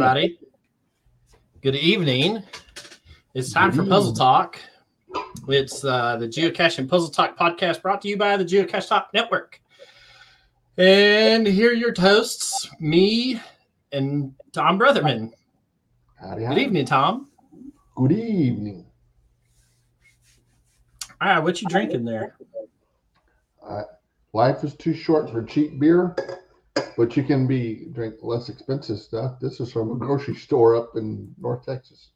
Everybody. Good evening. It's time for Puzzle Talk. It's uh, the Geocache and Puzzle Talk podcast brought to you by the Geocache Talk Network. And here are your hosts, me and Tom Brotherman. Howdy, Good evening, Tom. Good evening. All right, what you drinking there? Uh, life is too short for cheap beer, but you can be drink less expensive stuff. This is from a grocery store up in North Texas.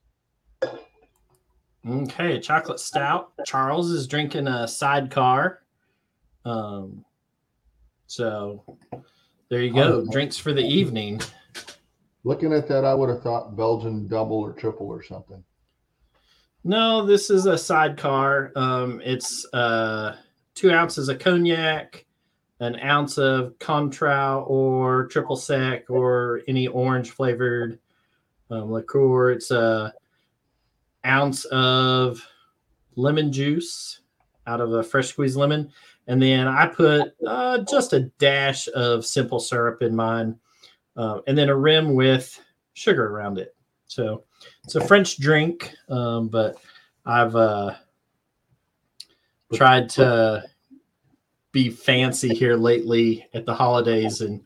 Okay, chocolate stout. Charles is drinking a sidecar. Um, so there you go. Oh. Drinks for the evening. Looking at that, I would have thought Belgian double or triple or something. No, this is a sidecar. Um, it's uh, two ounces of cognac, an ounce of Cointreau or triple sec or any orange flavored um, liqueur. It's a ounce of lemon juice out of a fresh squeezed lemon, and then I put uh, just a dash of simple syrup in mine, uh, and then a rim with sugar around it. So it's a French drink, um, but I've uh, tried to be fancy here lately at the holidays, and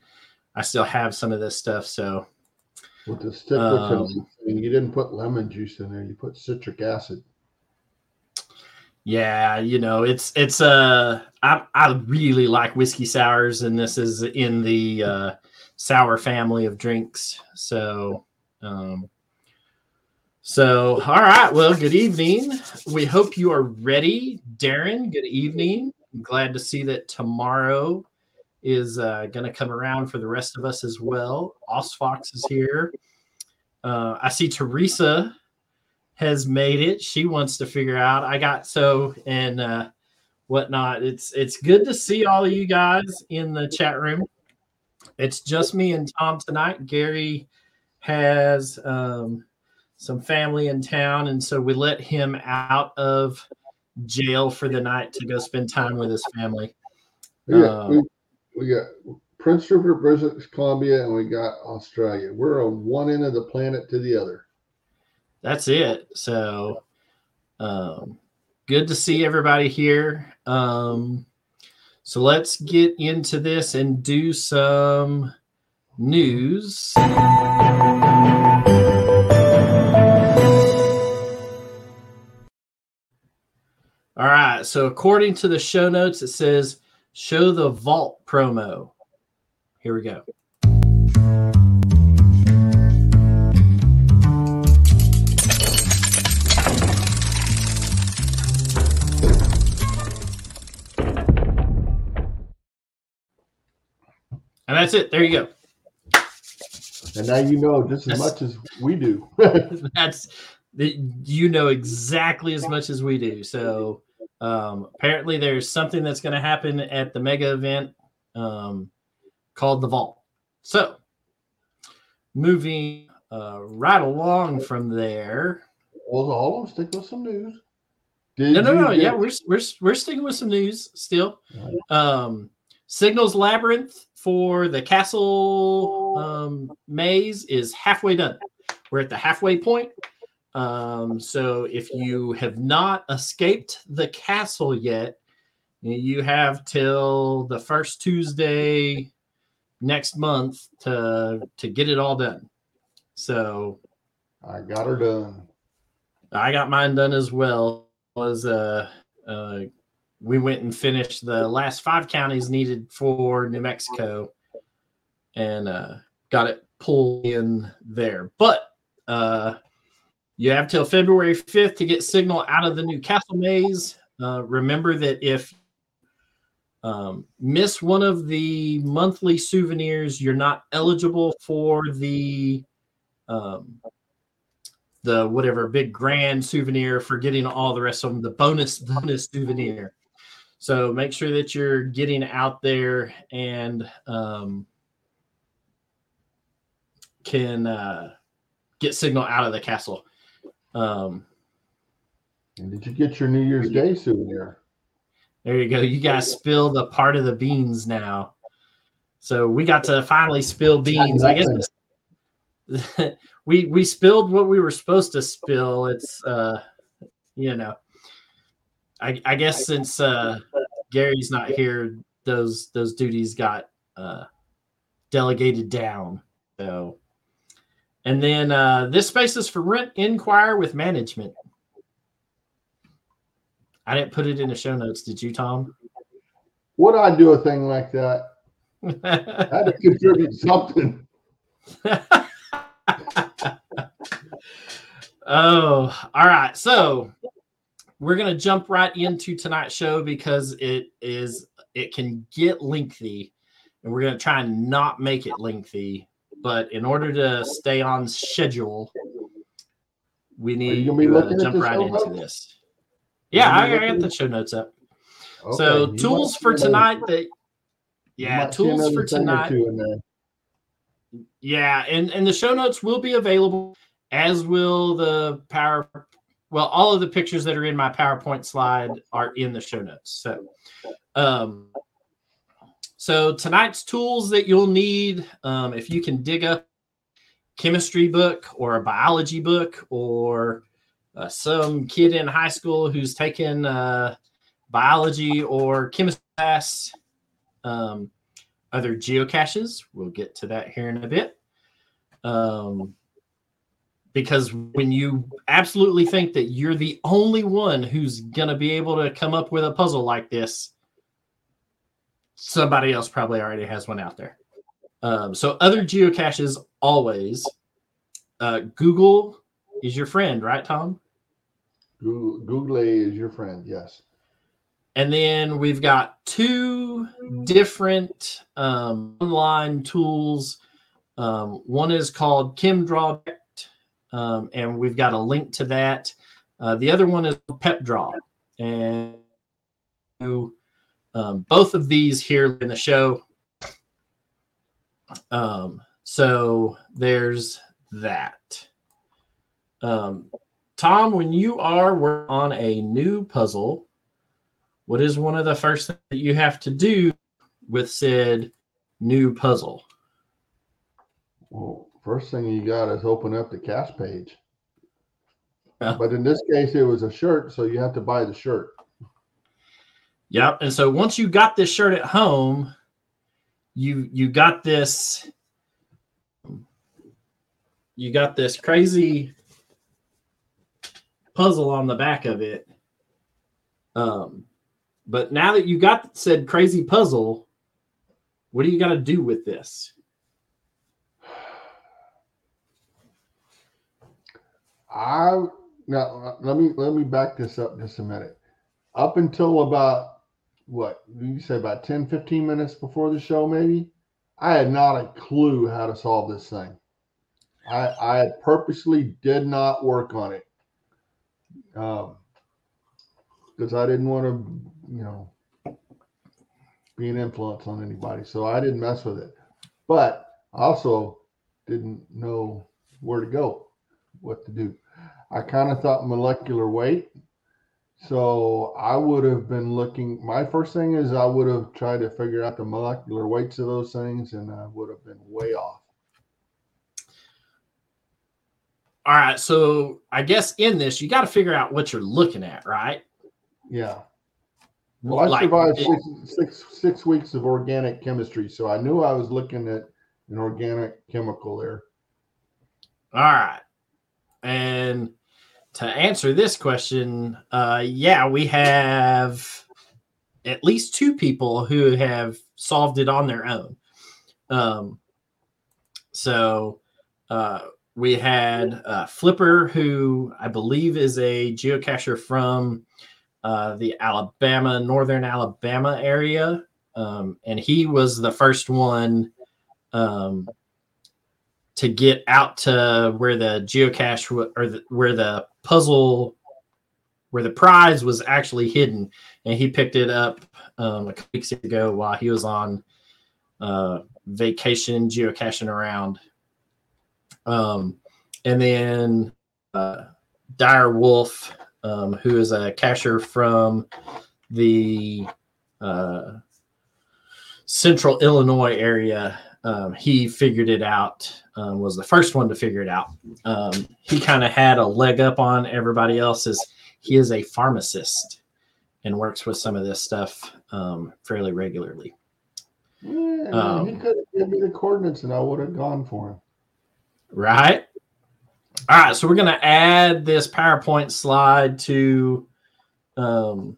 I still have some of this stuff. So With the stick Um, with it, you didn't put lemon juice in there. You put citric acid. yeah, you know, it's it's uh, I I really like whiskey sours, and this is in the uh, sour family of drinks. So. Um, So, all right. Well, good evening. We hope you are ready. Darren, good evening. I'm glad to see that tomorrow is uh, going to come around for the rest of us as well. Osfox is here. Uh, I see Teresa has made it. She wants to figure out. I got so and uh, whatnot. It's it's good to see all of you guys in the chat room. It's just me and Tom tonight. Gary has um, some family in town, and so we let him out of jail for the night to go spend time with his family. Yeah, Um, we, we got Prince Rupert, British Columbia, and we got Australia. We're on one end of the planet to the other. That's it. So, um, good to see everybody here. Um, so let's get into this and do some news. Right. So, according to the show notes, it says show the vault promo. Here we go. And that's it. There you go. And now you know just as much as we do. that's you know exactly as much as we do. So um, apparently, there's something that's going to happen at the mega event um, called the Vault. So moving uh, right along from there. well, hold on, stick with some news. Did No, no, no. get- Yeah, we're we're we're sticking with some news still. Um, Signals Labyrinth for the castle um, maze is halfway done. We're at the halfway point. Um, so if you have not escaped the castle yet, you have till the first Tuesday next month to to get it all done. So I got her done. I got mine done as well. Was uh, uh, we went and finished the last five counties needed for New Mexico, and uh, got it pulled in there. But uh, you have till February fifth to get signal out of the new castle maze. Uh, remember that if um, miss one of the monthly souvenirs, you're not eligible for the um, the whatever big grand souvenir for getting all the rest of them, the bonus bonus souvenir. So make sure that you're getting out there and um, can uh, get signal out of the castle. Um, And did you get your New Year's Day souvenir? There you go. You guys spilled a part of the beans now. So we got to finally spill beans. I guess we we spilled what we were supposed to spill. It's uh, you know, I I guess since uh, Gary's not here, those those duties got uh, delegated down. So, and then uh, this space is for rent inquire with management. I didn't put it in the show notes. Did you, Tom? Would I do a thing like that? I had to contribute something. oh, all right. So we're gonna jump right into tonight's show because it is it can get lengthy, and we're gonna try and not make it lengthy. But in order to stay on schedule, we need to jump right into notes? this. Yeah, I, I got the show notes up. Okay. So you tools for tonight that yeah, tools for tonight. Yeah, and and the show notes will be available as will the power well all of the pictures that are in my PowerPoint slide are in the show notes. So um so tonight's tools that you'll need um, if you can dig up chemistry book or a biology book or uh, some kid in high school who's taken uh, biology or chemistry class. Um, other geocaches, we'll get to that here in a bit. Um, because when you absolutely think that you're the only one who's going to be able to come up with a puzzle like this, somebody else probably already has one out there. Um, so, other geocaches always, uh, Google is your friend, right, Tom? Google, Google is your friend, yes. And then we've got two different um, online tools. Um, one is called ChemDraw, um, and we've got a link to that. Uh, the other one is PepDraw, and um, both of these here in the show. Um, so there's that. Um, Tom, when you are on a new puzzle, what is one of the first things that you have to do with said new puzzle? Well, first thing you got is open up the cast page. But in this case, it was a shirt, so you have to buy the shirt. Yep. And so once you got this shirt at home, you you got this you got this crazy puzzle on the back of it. Um, but now that you got said crazy puzzle, what do you got to do with this? I now let me let me back this up just a minute. Up until about what you say about 10 15 minutes before the show maybe i had not a clue how to solve this thing i i purposely did not work on it um because i didn't want to you know, be an influence on anybody. So I didn't mess with it. But I also didn't know where to go, what to do. I kind of thought molecular weight. So I would have been looking. My first thing is I would have tried to figure out the molecular weights of those things, and I would have been way off. All right. So I guess in this, you got to figure out what you're looking at, right? Yeah. Well, I like, survived eh, six, six, six weeks of organic chemistry, so I knew I was looking at an organic chemical there. All right. And to answer this question, uh, yeah, we have at least two people who have solved it on their own. Um, so uh, we had uh, Flipper, who I believe is a geocacher from uh, the Alabama, northern Alabama area. Um, and he was the first one um, to get out to where the geocache or the, where the puzzle, where the prize was actually hidden. And he picked it up um, a couple weeks ago while he was on uh, vacation geocaching around. Um, and then uh, Dire Wolf um, who is a cacher from the uh, central Illinois area. Um, he figured it out. Um, was the first one to figure it out. Um, he kind of had a leg up on everybody else. Is he is a pharmacist and works with some of this stuff um, fairly regularly. Yeah, Um, he could have given me the coordinates and I would have gone for him. Right. All right. So we're going to add this PowerPoint slide to um,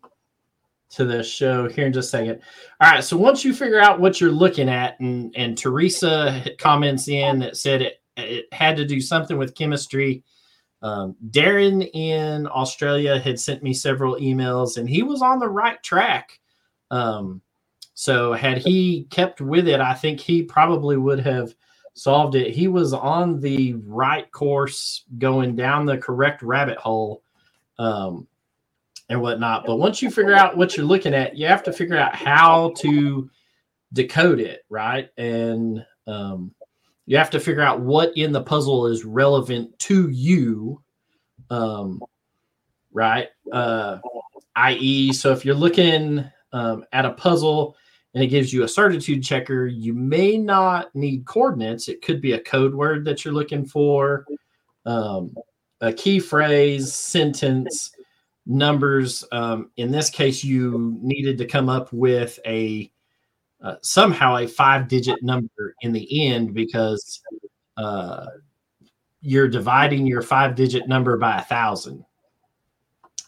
to the show here in just a second. All right. So once you figure out what you're looking at, and and Teresa comments in that said it it had to do something with chemistry. Um, Darren in Australia had sent me several emails, and he was on the right track. Um, so had he kept with it, I think he probably would have solved it. He was on the right course, going down the correct rabbit hole, um, and whatnot. But once you figure out what you're looking at, you have to figure out how to decode it, right? And um, you have to figure out what in the puzzle is relevant to you, um, right? Uh, i.e., so if you're looking um, at a puzzle and it gives you a certitude checker, you may not need coordinates. It could be a code word that you're looking for, um, a key phrase, sentence, numbers. Um, in this case, you needed to come up with a uh, somehow a five digit number in the end because uh, you're dividing your five digit number by a thousand.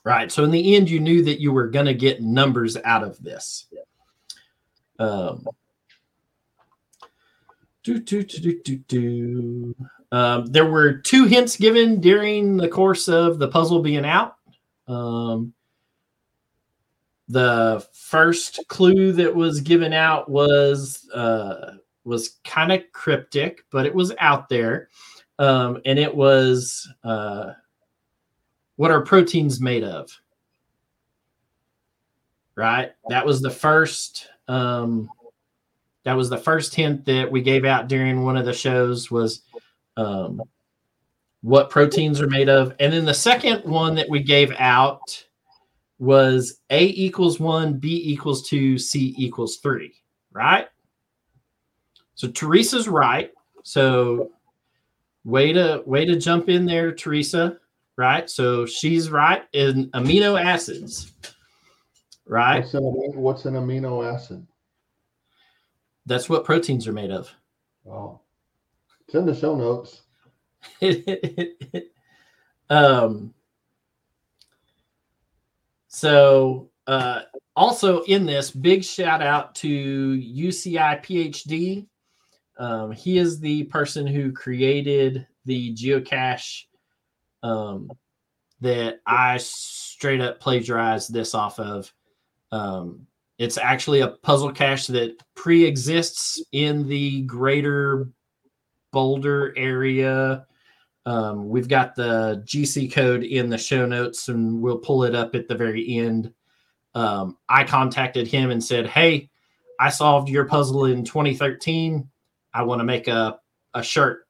Right. So in the end, you knew that you were going to get numbers out of this. Um, do, do, do, do, do. Um, there were two hints given during the course of the puzzle being out. Um, the first clue that was given out was uh, was kind of cryptic, but it was out there, um, and it was uh, what are proteins made of? Right. That was the first. Um, that was the first hint that we gave out during one of the shows was um, what proteins are made of, and then the second one that we gave out was A equals one, B equals two, C equals three, right? So Teresa's right. So way to way to jump in there, Teresa. Right. So she's right in amino acids. Right. What's an, amino- what's an amino acid? That's what proteins are made of. Oh, it's in the show notes. um so uh also in this big shout out to uci phd um, he is the person who created the geocache um, that i straight up plagiarized this off of. Um, it's actually a puzzle cache that pre-exists in the greater boulder area um, we've got the GC code in the show notes, and we'll pull it up at the very end. Um, I contacted him and said, "Hey, I solved your puzzle in 2013. I want to make a a shirt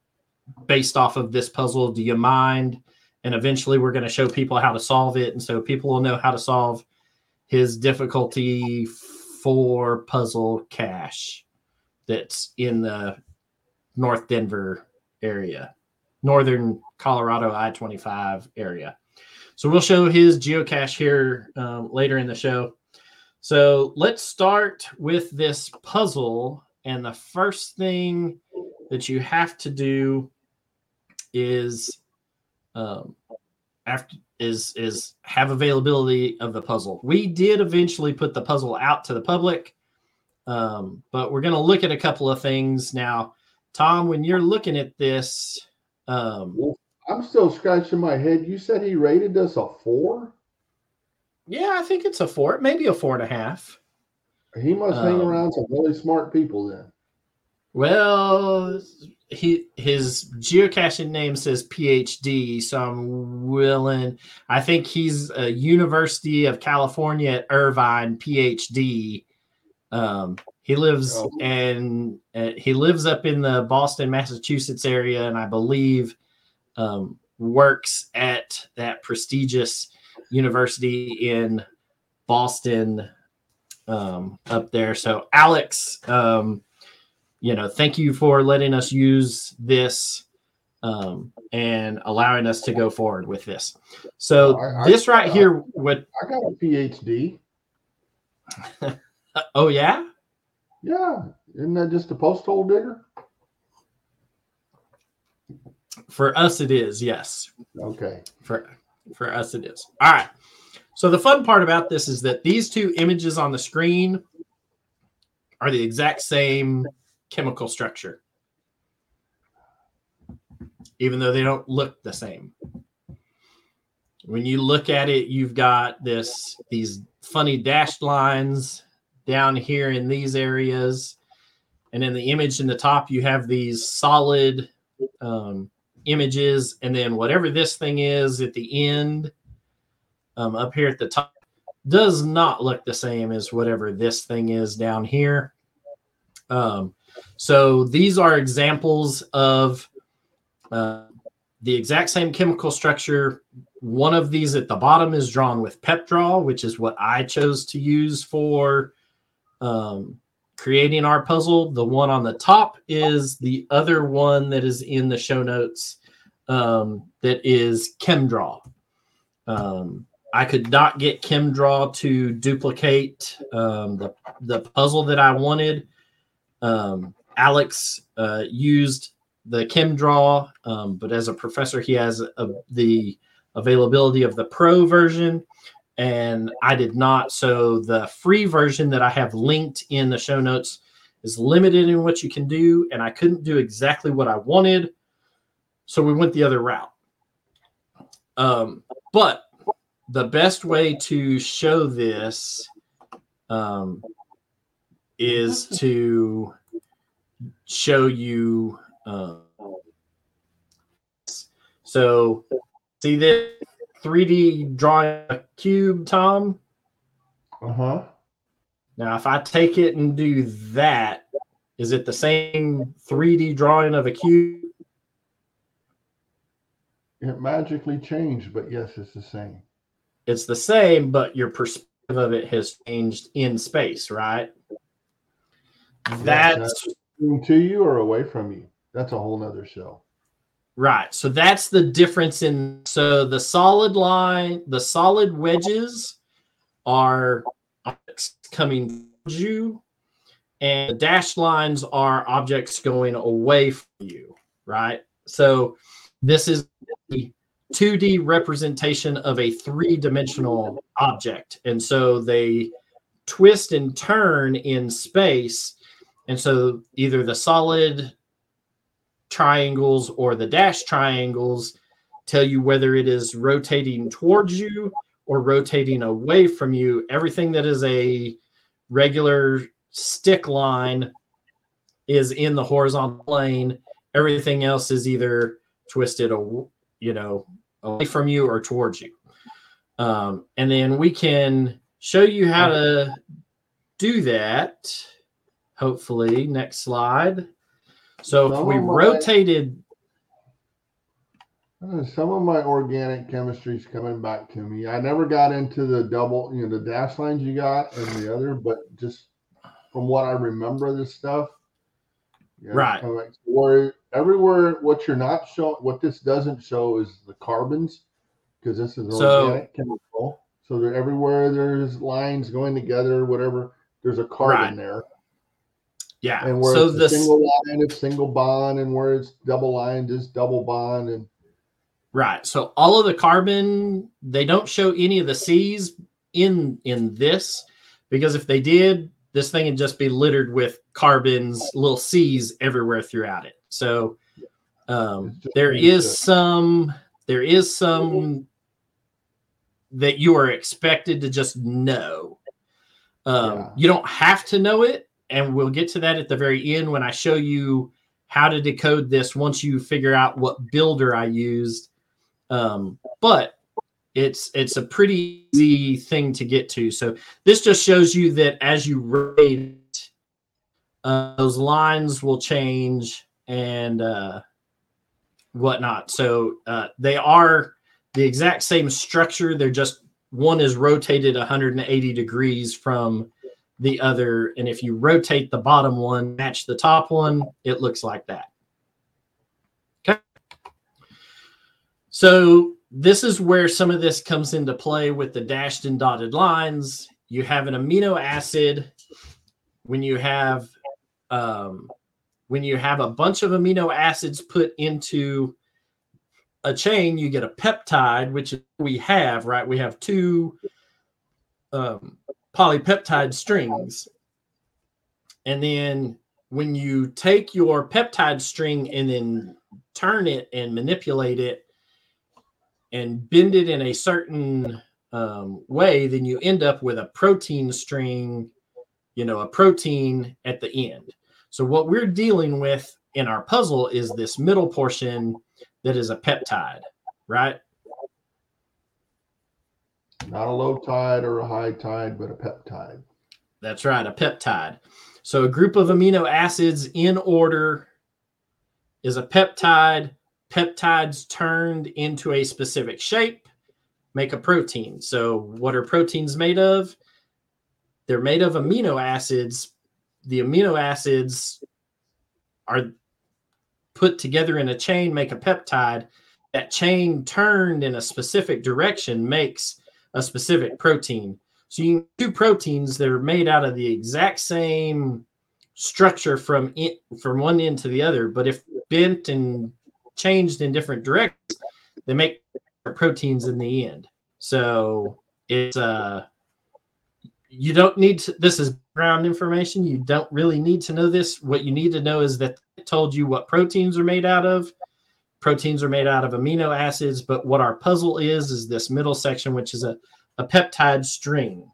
based off of this puzzle. Do you mind?" And eventually, we're going to show people how to solve it, and so people will know how to solve his difficulty four puzzle cache that's in the North Denver area northern Colorado I 25 area. So we'll show his geocache here um, later in the show. So let's start with this puzzle. And the first thing that you have to do is um, after is is have availability of the puzzle. We did eventually put the puzzle out to the public, um, but we're going to look at a couple of things now. Tom, when you're looking at this, um, well, I'm still scratching my head. You said he rated us a four? yeah, I think it's a four, maybe a four and a half. He must hang Um, around some really smart people then. Well, he his geocaching name says PhD, so I'm willing. I think he's a University of California at Irvine PhD. Um, he lives Oh. and uh, he lives up in the Boston, Massachusetts area, and I believe um, works at that prestigious university in Boston um, up there. So Alex, um, you know, thank you for letting us use this um, and allowing us to go forward with this. So I- I- this right here, what? I got a PhD. Uh, oh yeah, Yeah, isn't that just a post hole digger? for us it is. Yes, Okay. for for us it is. All right. So the fun part about this is that these two images on the screen are the exact same chemical structure, even though they don't look the same. When you look at it, you've got this these funny dashed lines down here in these areas, and in the image in the top, you have these solid um, images, and then whatever this thing is at the end, um, up here at the top, does not look the same as whatever this thing is down here. Um, so these are examples of uh, the exact same chemical structure. One of these at the bottom is drawn with PepDraw, which is what I chose to use for um, creating our puzzle. The one on the top is the other one that is in the show notes um, that is ChemDraw. Um, I could not get ChemDraw to duplicate um, the, the puzzle that I wanted. Um, Alex uh, used the ChemDraw, um, but as a professor, he has a, the availability of the pro version and I did not. So the free version that I have linked in the show notes is limited in what you can do, and I couldn't do exactly what I wanted. So we went the other route. Um, but the best way to show this um, is to show you. Uh, so see this 3D drawing a cube, Tom. Uh huh. Now, if I take it and do that, is it the same 3D drawing of a cube? It magically changed, but yes, it's the same. It's the same, but your perspective of it has changed in space, right? That's To you or away from you? That's a whole nother show. Right. So that's the difference in so the solid line, the solid wedges are objects coming you, and the dashed lines are objects going away from you, right? So this is the 2D representation of a three dimensional object. And so they twist and turn in space. And so either the solid triangles or the dash triangles tell you whether it is rotating towards you or rotating away from you. Everything that is a regular stick line is in the horizontal plane. Everything else is either twisted, aw- you know, away from you or towards you. Um, and then we can show you how to do that. Hopefully, next slide. So if we my- rotated, Uh, Some of my organic chemistry is coming back to me. I never got into the double, you know, the dash lines you got and the other, but just from what I remember this stuff. yeah, Right. back. Where everywhere, what you're not showing, what this doesn't show is the carbons, because this is So- organic chemical. So there, everywhere there's lines going together, whatever, there's a carbon Right. there. Yeah. And where So it's this, single line, it's single bond, and where it's double line, it's double bond, and Right. So all of the carbon, they don't show any of the C's in in this because if they did, this thing would just be littered with carbons, little C's everywhere throughout it. So um, there is some there is some that you are expected to just know. Um, Yeah. You don't have to know it, and we'll get to that at the very end when I show you how to decode this. Once you figure out what builder I used, um, but it's it's a pretty easy thing to get to. So this just shows you that as you rate, uh, those lines will change and uh, whatnot. So uh, they are the exact same structure. They're just one is rotated 180 degrees from the other. And if you rotate the bottom one, match the top one, it looks like that. Okay. So this is where some of this comes into play with the dashed and dotted lines. You have an amino acid when you have um, when you have a bunch of amino acids put into a chain, you get a peptide, which we have, right? We have two um, polypeptide strings. And then when you take your peptide string and then turn it and manipulate it and bend it in a certain um, way, then you end up with a protein string, you know, a protein at the end. So what we're dealing with in our puzzle is this middle portion that is a peptide, right? Not a low tide or a high tide, but a peptide. That's right, a peptide. So a group of amino acids in order is a peptide. Peptides turned into a specific shape make a protein. So what are proteins made of? They're made of amino acids the amino acids are put together in a chain, make a peptide. That chain turned in a specific direction makes a specific protein. So you two proteins that are made out of the exact same structure from in, from one end to the other, but if bent and changed in different directions, they make proteins in the end. So it's uh you don't need to this is ground information. You don't really need to know this. What you need to know is that it told you what proteins are made out of. Proteins are made out of amino acids, but what our puzzle is is this middle section, which is a, a peptide string.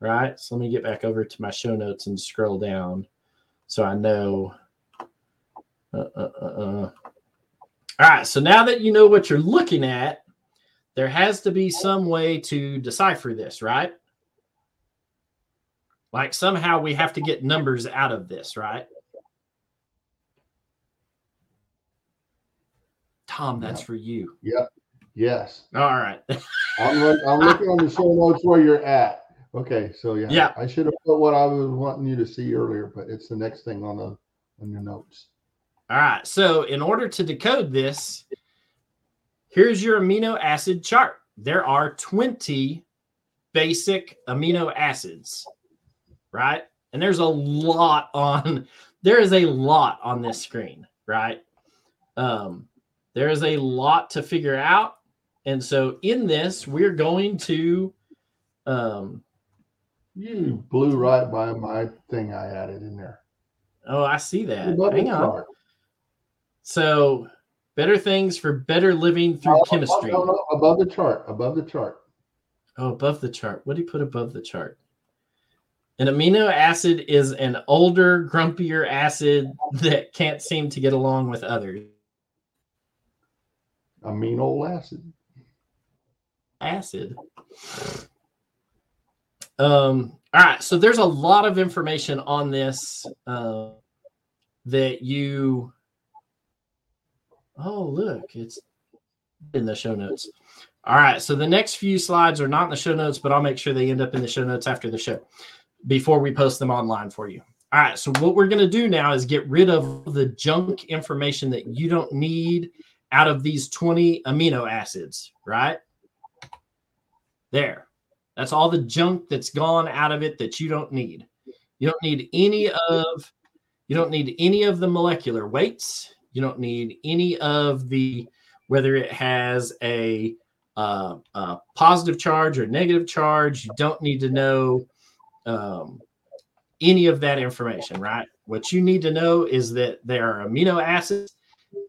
Right. So let me get back over to my show notes and scroll down so I know. Uh, uh, uh, uh. All right. So now that you know what you're looking at, there has to be some way to decipher this, right? Like somehow we have to get numbers out of this, right? Tom, that's Yeah. for you. Yep. Yes. All right. I'm, look- I'm looking on the show notes where you're at. Okay. So yeah. Yeah. I should have put what I was wanting you to see earlier, but it's the next thing on the on your notes. All right. So, in order to decode this, here's your amino acid chart. There are 20 basic amino acids, right? And there's a lot on there is a lot on this screen, right? Um there is a lot to figure out. And so in this, we're going to um You blew right by my thing I added in there. oh, I see that. Hang on. So, better things for better living through Oh, chemistry. no, no, above the chart. Above the chart. Oh, above the chart. What do you put above the chart? An amino acid is an older, grumpier acid that can't seem to get along with others. Amino acid. Acid. Um, all right. So there's a lot of information on this uh, that you. Oh, look, it's in the show notes. All right. So the next few slides are not in the show notes, but I'll make sure they end up in the show notes after the show before we post them online for you. All right. So what we're going to do now is get rid of the junk information that you don't need out of these 20 amino acids, right? There. That's all the junk that's gone out of it that you don't need. You don't need any of you don't need any of the molecular weights. You don't need any of the whether it has a, uh, a positive charge or negative charge. You don't need to know um, any of that information, right? What you need to know is that there are amino acids,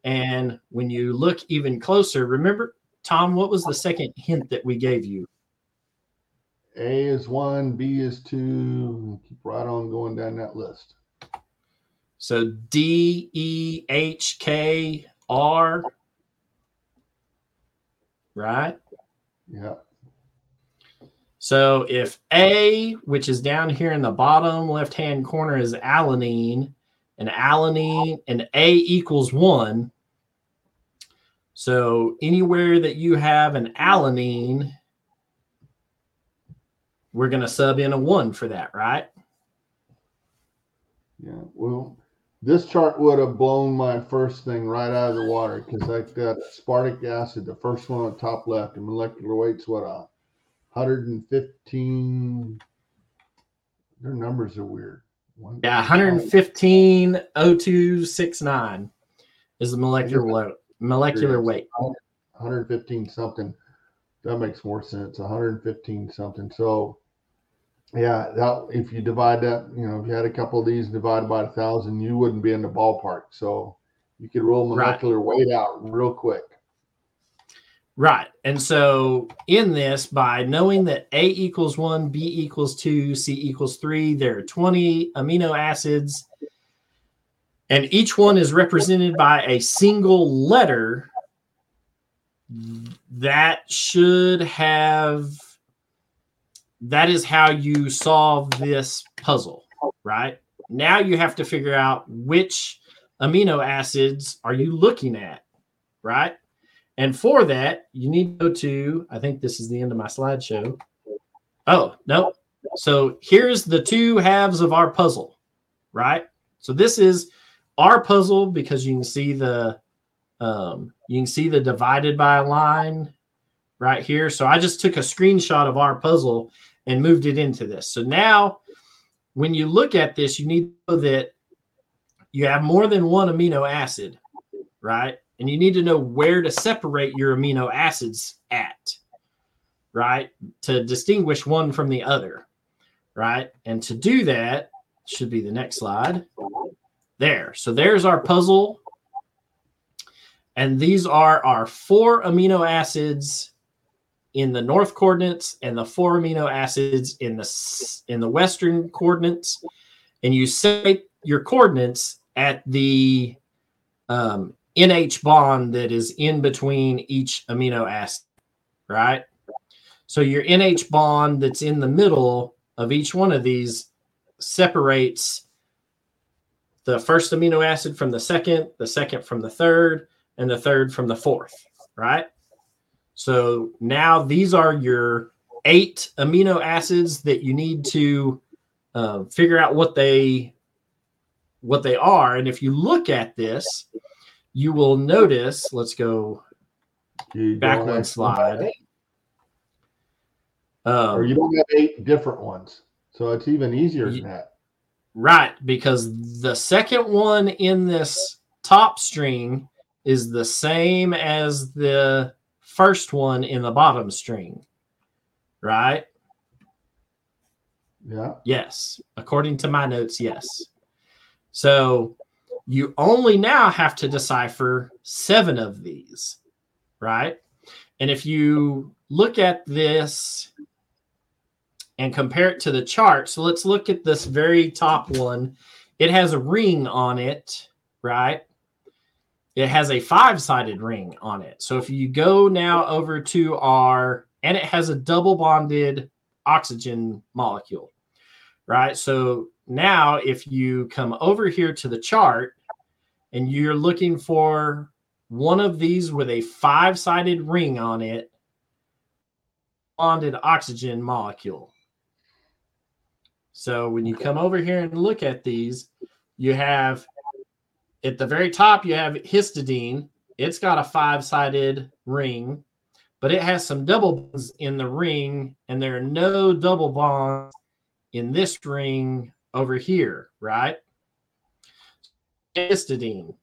and when you look even closer, remember, Tom, what was the second hint that we gave you? A is one, B is two. Keep right on going down that list. So D E H K R, right? Yeah. So if A, which is down here in the bottom left hand corner, is alanine, and alanine and A equals one. So anywhere that you have an alanine, we're going to sub in a one for that, right? Yeah. Well, this chart would have blown my first thing right out of the water because like got aspartic acid, the first one on top left, and molecular weight's what a 115. Their numbers are weird. One, Yeah, 115.0269 is the molecular weight. Molecular weight. 115 something. That makes more sense. 115 something. So, yeah, that if you divide that, you know, if you had a couple of these divided by a thousand, you wouldn't be in the ballpark. So, you could roll Right. molecular weight out real quick. Right. And so in this, by knowing that A equals one, B equals two, C equals three, there are 20 amino acids, and each one is represented by a single letter, that should have that is how you solve this puzzle, right? Now you have to figure out which amino acids are you looking at, right? And for that, you need to go to, I think this is the end of my slideshow. Oh, no. So here's the two halves of our puzzle, right? So this is our puzzle because you can see the um, you can see the divided by line right here. So I just took a screenshot of our puzzle and moved it into this. So now when you look at this, you need to know that you have more than one amino acid, right? And you need to know where to separate your amino acids at, right? To distinguish one from the other, right? And to do that, should be the next slide. There. So there's our puzzle. And these are our four amino acids in the north coordinates and the four amino acids in the in the western coordinates. And you set your coordinates at the um, NH bond that is in between each amino acid, right? So your NH bond that's in the middle of each one of these separates the first amino acid from the second, the second from the third, and the third from the fourth, right? So now these are your eight amino acids that you need to uh, figure out what they what they are. And if you look at this, you will notice. Let's go You back one slide. Or Um, you don't have eight different ones. So it's even easier than that. Right, because the second one in this top string is the same as the first one in the bottom string. Right? Yeah. Yes. According to my notes, yes. So you only now have to decipher seven of these, right? And if you look at this and compare it to the chart, so let's look at this very top one. It has a ring on it, right? It has a five sided ring on it. So if you go now over to our, and it has a double bonded oxygen molecule, right? So now if you come over here to the chart and you're looking for one of these with a five sided ring on it, bonded oxygen molecule. So when you come over here and look at these, you have at the very top, you have histidine. It's got a five sided ring, but it has some double bonds in the ring, and there are no double bonds in this ring over here, right? Histidine.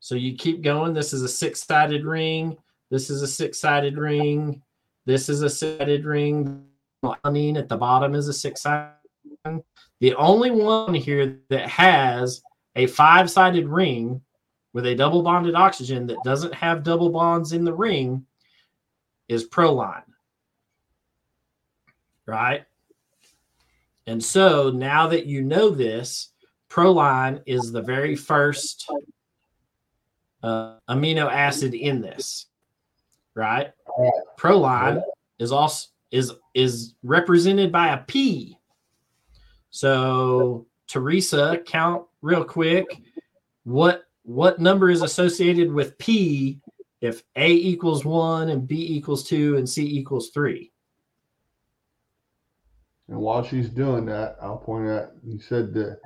So you keep going. This is a six sided ring. This is a six sided ring. This is a six sided ring. Alanine at the bottom is a six sided ring. The only one here that has a five sided ring with a double bonded oxygen that doesn't have double bonds in the ring is proline. Right? And so now that you know this, proline is the very first uh, amino acid in this. Right? Proline is also is is represented by a P. So Teresa, count real quick. What what number is associated with P if A equals one and B equals two and C equals three? And while she's doing that, I'll point out you said the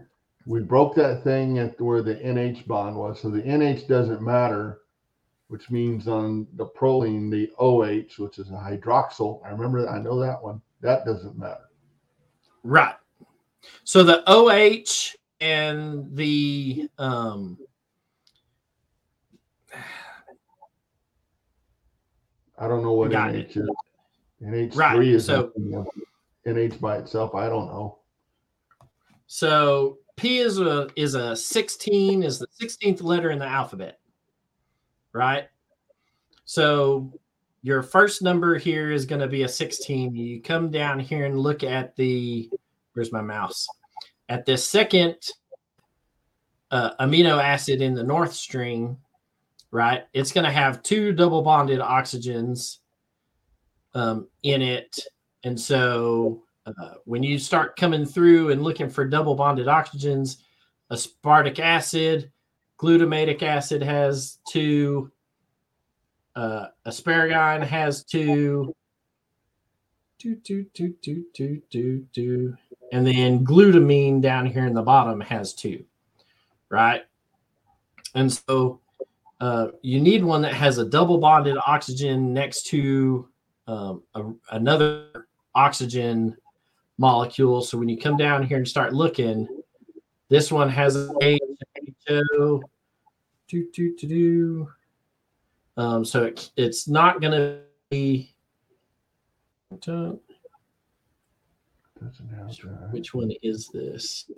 we broke that thing at where the NH bond was. So the NH doesn't matter, which means on the proline, the OH, which is a hydroxyl. I remember, I know that one. That doesn't matter. Right. So the OH and the um I don't know what NH is. NH3 Right, is so- NH by itself. I don't know. so P is a is a 16 is the 16th letter in the alphabet. Right? So your first number here is going to be a 16. You come down here and look at the where's my mouse? At the second uh, amino acid in the north string, right? It's going to have two double bonded oxygens um, in it. And so uh, when you start coming through and looking for double bonded oxygens, aspartic acid, glutamatic acid has two, uh, asparagine has two, two, two, two, two, two, two, two, and then glutamine down here in the bottom has two, right? And so uh, you need one that has a double bonded oxygen next to um, a, another oxygen molecule. So when you come down here and start looking, this one has a do, do, do, do. Um, so it, it's not going to be. Which one is this?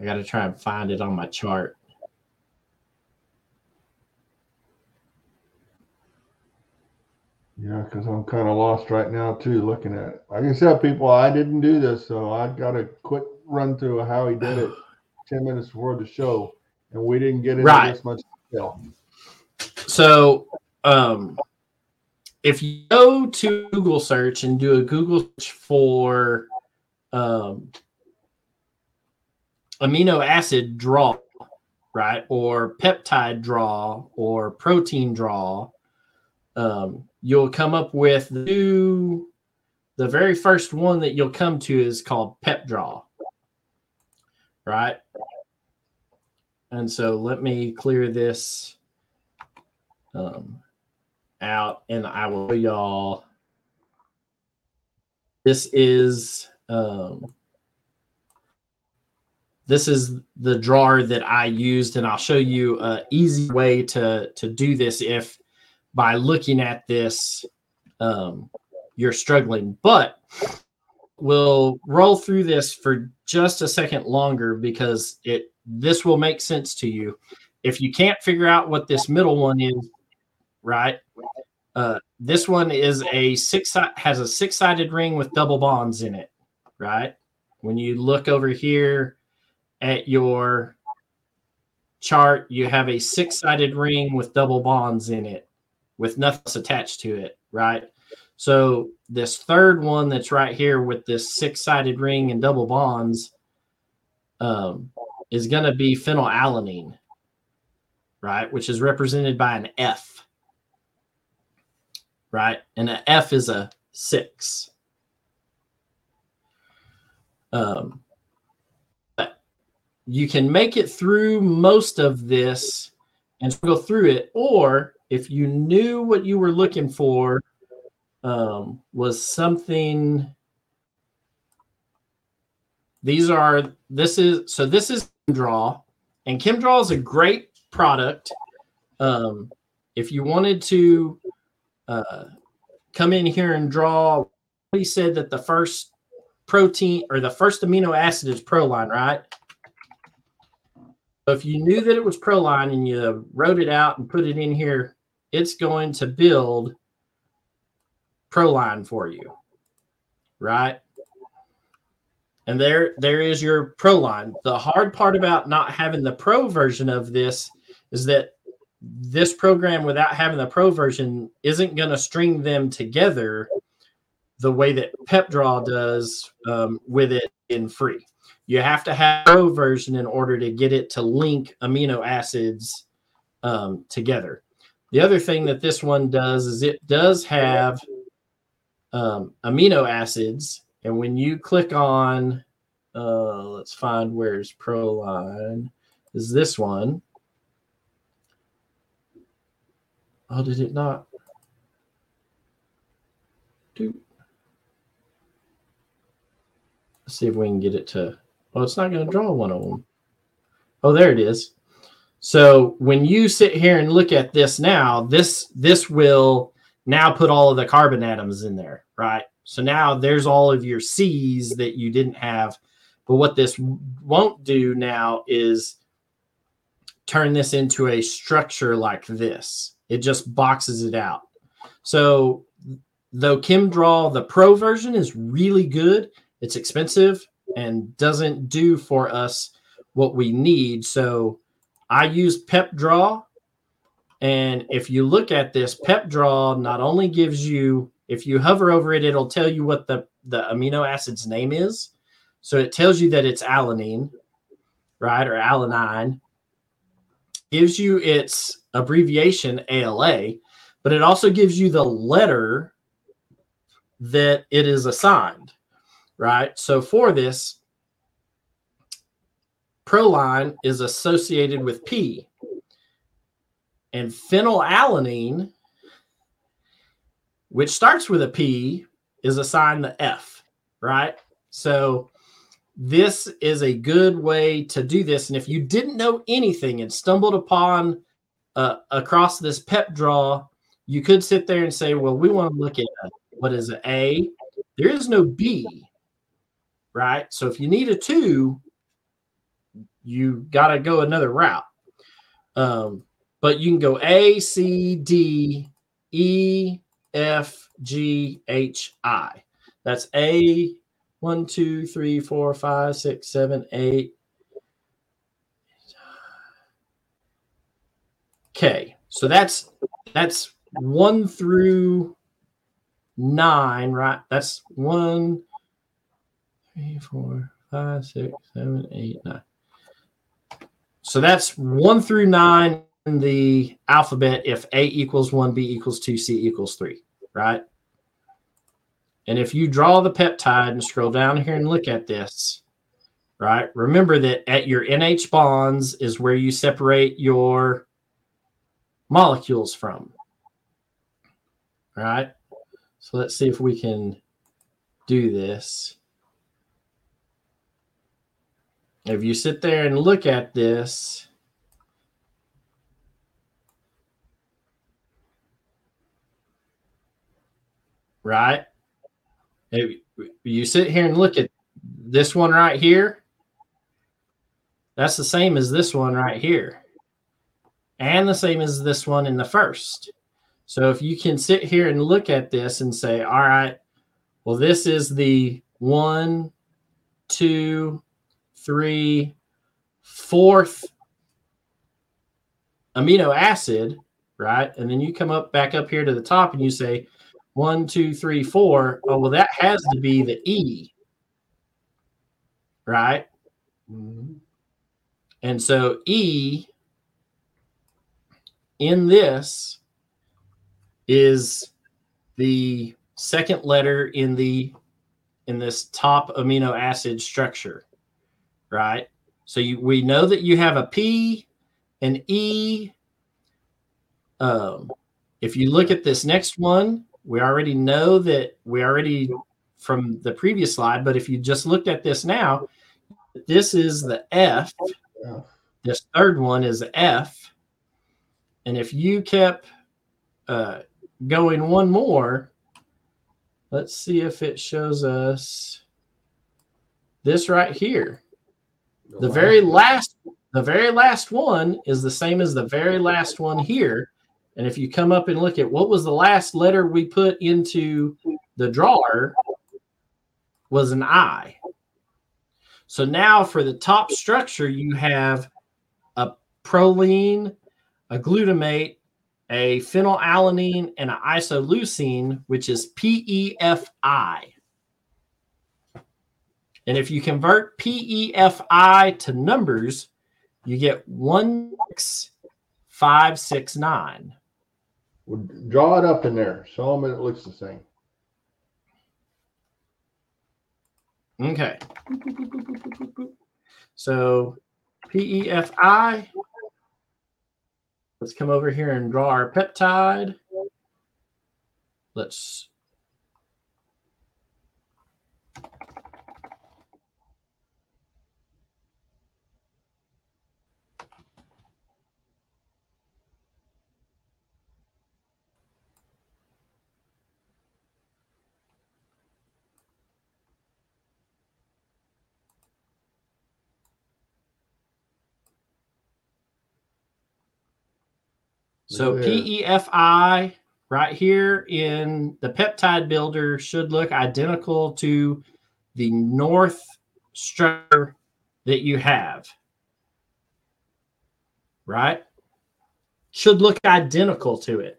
I got to try and find it on my chart. Yeah, because I'm kind of lost right now too, looking at it. Like I said, people, I didn't do this, so I got a quick run through of how he did it, ten minutes before the show, and we didn't get into Right. this much detail. So, um, if you go to Google search and do a Google search for um, amino acid draw, right, or peptide draw, or protein draw, um, you'll come up with the new. The very first one that you'll come to is called PepDraw, right? And so let me clear this um, out and I will y'all. This is um, this is the drawer that I used, and I'll show you an easy way to to do this if by looking at this um, you're struggling. But we'll roll through this for just a second longer because it this will make sense to you. If you can't figure out what this middle one is, right? Uh, this one is a six has a six sided ring with double bonds in it, right? When you look over here at your chart, you have a six sided ring with double bonds in it, with nothing attached to it, right? So this third one that's right here with this six sided ring and double bonds um, is going to be phenylalanine, right? Which is represented by an F right? And an F is a six. Um, but you can make it through most of this and go through it, or if you knew what you were looking for um, was something. These are this is so this is Draw, and ChemDraw is a great product. Um, if you wanted to uh, come in here and draw. He said that the first protein or the first amino acid is proline, right? So if you knew that it was proline and you wrote it out and put it in here, it's going to build proline for you, right? And there, there is your proline. The hard part about not having the pro version of this is that this program without having the pro version isn't going to string them together the way that pepdraw does um, with it in free you have to have pro version in order to get it to link amino acids um, together the other thing that this one does is it does have um, amino acids and when you click on Uh, let's find where's Proline. Is this one? Oh, did it not? Do. Let's see if we can get it to. Oh, it's not going to draw one of them. Oh, there it is. So when you sit here and look at this now, this this will now put all of the carbon atoms in there, right? So now there's all of your C's that you didn't have. But what this won't do now is turn this into a structure like this. It just boxes it out. So though ChemDraw, the pro version is really good, it's expensive and doesn't do for us what we need. So I use PepDraw. And if you look at this, PepDraw not only gives you, if you hover over it, it'll tell you what the, the amino acid's name is. So it tells you that it's alanine, right? Or alanine. Gives you its abbreviation ALA, but it also gives you the letter that it is assigned, right? So for this, proline is associated with P. And phenylalanine, which starts with a P, is assigned the F, right? So this is a good way to do this. And if you didn't know anything and stumbled upon uh, across this PepDraw, you could sit there and say, well, we want to look at what is an A? There is no B, right? So if you need a two, you got to go another route. Um, but you can go A, C, D, E, F, G, H, I. That's A, one, two, three, four, five, six, seven, eight. Okay, so that's that's one through nine, right? That's one, three, four, five, six, seven, eight, nine. So that's one through nine in the alphabet if A equals one, B equals two, C equals three, right? And if you draw the peptide and scroll down here and look at this, right? Remember that at your NH bonds is where you separate your molecules from. Right? So let's see if we can do this. If you sit there and look at this, right? If you sit here and look at this one right here, that's the same as this one right here, and the same as this one in the first. So if you can sit here and look at this and say, all right, well, this is the one, two, three, fourth amino acid, right? And then you come up back up here to the top and you say one, two, three, four. Oh, well, that has to be the E, right? Mm-hmm. And so E in this is the second letter in the in this top amino acid structure right? So you, we know that you have a P, an E. Um, if you look at this next one, we already know that we already from the previous slide, but if you just looked at this now, this is the F. This third one is F. And if you kept uh, going one more, let's see if it shows us this right here. The very last, the very last one is the same as the very last one here. And if you come up and look at what was the last letter we put into the drawer, was an I. So now for the top structure, you have a proline, a glutamate, a phenylalanine, and an isoleucine, which is PEFI. And if you convert PEFI to numbers, you get 16569. Well, draw it up in there. Show them it looks the same. Okay. So PEFI. Let's come over here and draw our peptide. Let's So Yeah. PEFI right here in the peptide builder should look identical to the north structure that you have. Right? Should look identical to it.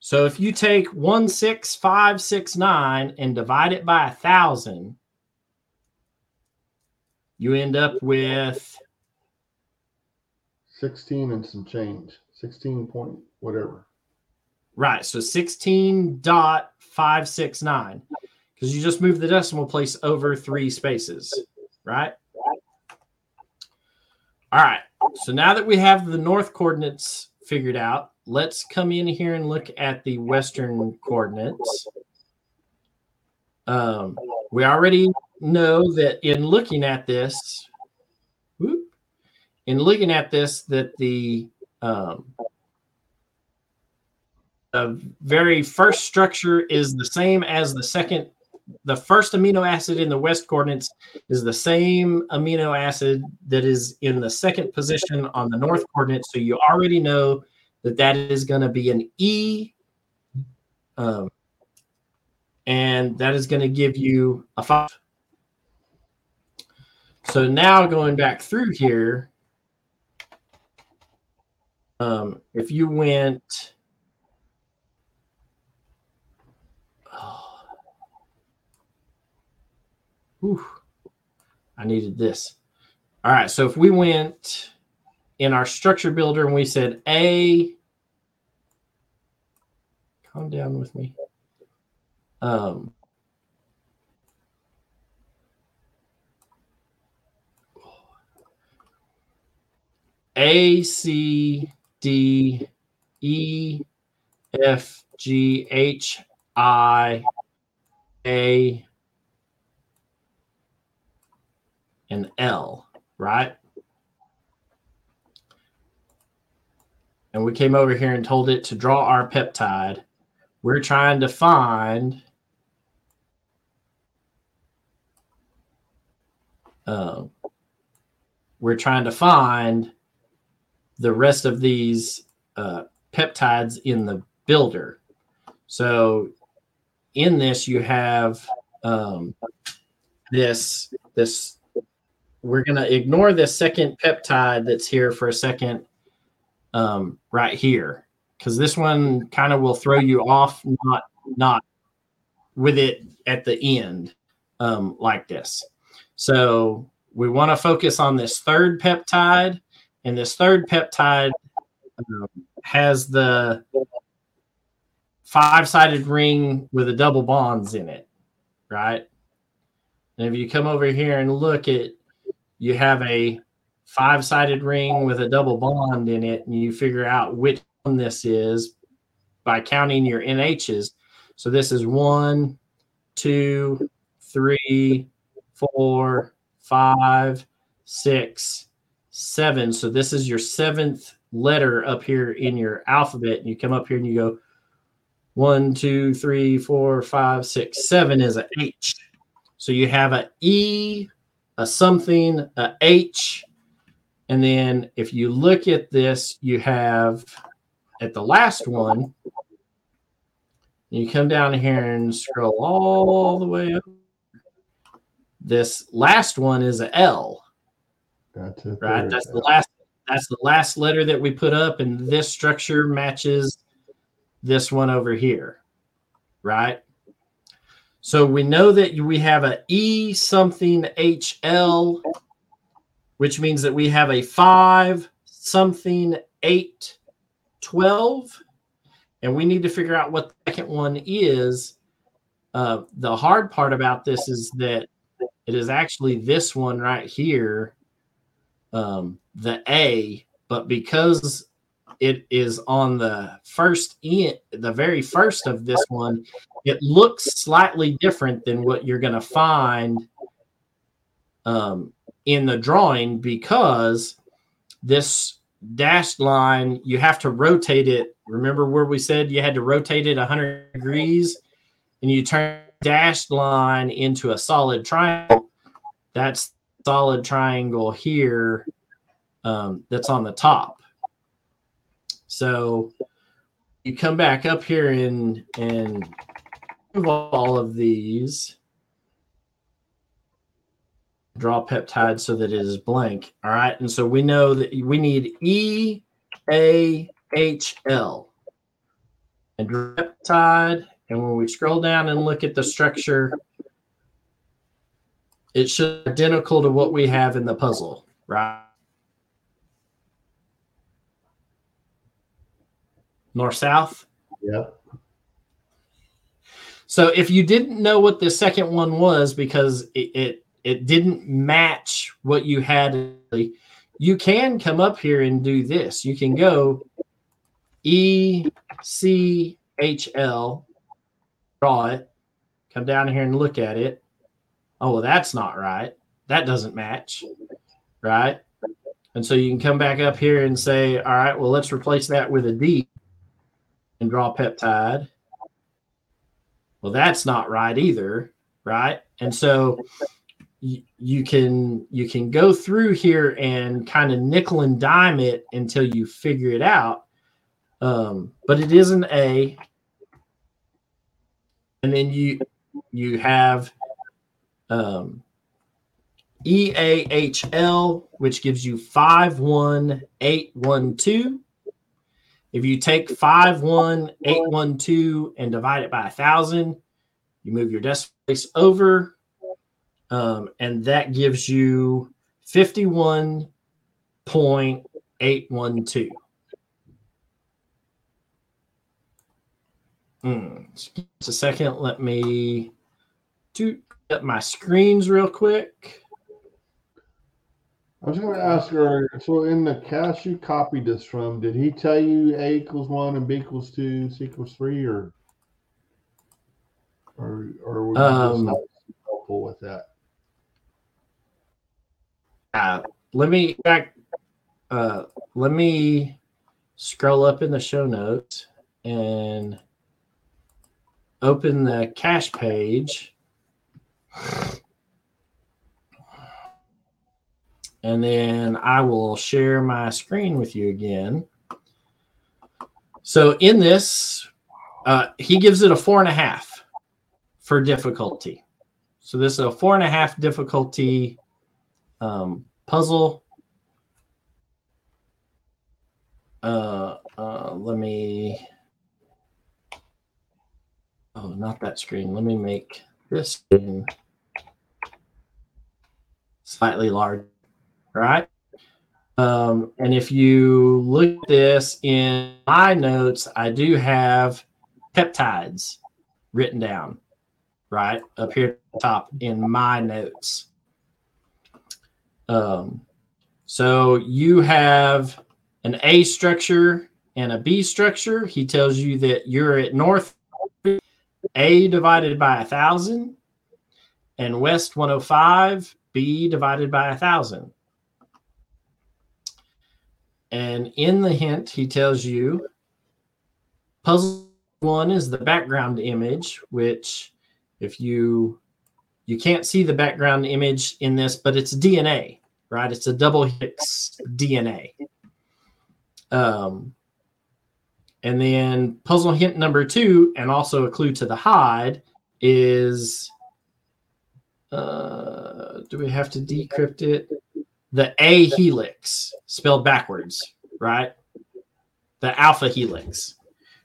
So if you take 16569 and divide it by a thousand, you end up with 16 and some change. 16 point whatever. Right. So 16.569. Because you just move the decimal place over three spaces. Right. All right. So now that we have the north coordinates figured out, let's come in here and look at the western coordinates. Um, we already know that in looking at this, whoop, in looking at this, that the um, the very first structure is the same as the second. The first amino acid in the west coordinates is the same amino acid that is in the second position on the north coordinate. So you already know that that is going to be an E. Um, and that is going to give you a five. So now going back through here, um, if you went, oh, whew, I needed this. All right, so if we went in our structure builder and we said A, calm down with me. Um, A, C, D, E, F, G, H, I, A, and L, right? And we came over here and told it to draw our peptide. We're trying to find um, we're trying to find the rest of these uh, peptides in the builder. So in this, you have um, this this. We're gonna ignore this second peptide that's here for a second, um, right here, because this one kind of will throw you off, not not with it at the end, um, like this. So we want to focus on this third peptide, and this third peptide um, has the five sided ring with a double bonds in it, right? And if you come over here and look at, you have a five sided ring with a double bond in it, and you figure out which one this is by counting your NHs. So this is one, two, three, four, five, six, seven. So this is your seventh letter up here in your alphabet. And you come up here and you go one, two, three, four, five, six, seven is a H. So you have a E, a something, a H. And then if you look at this, you have at the last one, you come down here and scroll all the way up. This last one is a L, Right? That's the last that's the last letter that we put up, and this structure matches this one over here, right? So we know that we have a E something HL, which means that we have a five something eight twelve, and we need to figure out what the second one is. Uh, the hard part about this is that It is actually this one right here, um, the A, but because it is on the first in the very first of this one, it looks slightly different than what you're going to find um, in the drawing because this dashed line you have to rotate it. Remember where we said you had to rotate it 100 degrees, and you turn dashed line into a solid triangle. That's solid triangle here um, that's on the top. So you come back up here and and move all of these. Draw peptide so that it is blank. All right. And so we know that we need E A H L and peptide. And when we scroll down and look at the structure, it should be identical to what we have in the puzzle, right? North south. Yep. So if you didn't know what the second one was because it it, it didn't match what you had, you can come up here and do this. You can go E C H L, draw it, come down here and look at it. Oh, well, that's not right. That doesn't match, right? And so you can come back up here and say, all right, well, let's replace that with a D and draw peptide. Well, that's not right either, right? And so y- you can you can go through here and kind of nickel and dime it until you figure it out. Um, but it is an A, and then you you have um, EAHL, which gives you 51812. If you take 51812 and divide it by a thousand, you move your decimal place over, um, and that gives you 51.812. Mm, just a second. Let me do up my screens real quick. I was going to ask her. So, in the cache you copied this from, did he tell you A equals one and B equals two, C equals three, or or or was Um, not helpful with that? Uh, let me back. Uh, let me scroll up in the show notes and open the cache page. And then I will share my screen with you again. So in this, uh, he gives it a four and a half for difficulty. So this is a four and a half difficulty um, puzzle. Uh, uh, let me. Oh, not that screen. Let me make this screen slightly larger, right? Um, and if you look at this in my notes, I do have peptides written down, right up here top in my notes. Um, so you have an A structure and a B structure. He tells you that you're at north A divided by a thousand and west 105, B divided by a thousand. And in the hint, he tells you puzzle one is the background image, which if you you can't see the background image in this, but it's DNA, right? It's a double helix DNA. Um, and then puzzle hint number two, and also a clue to the hide, is uh, do we have to decrypt it? The A helix spelled backwards, right? The alpha helix,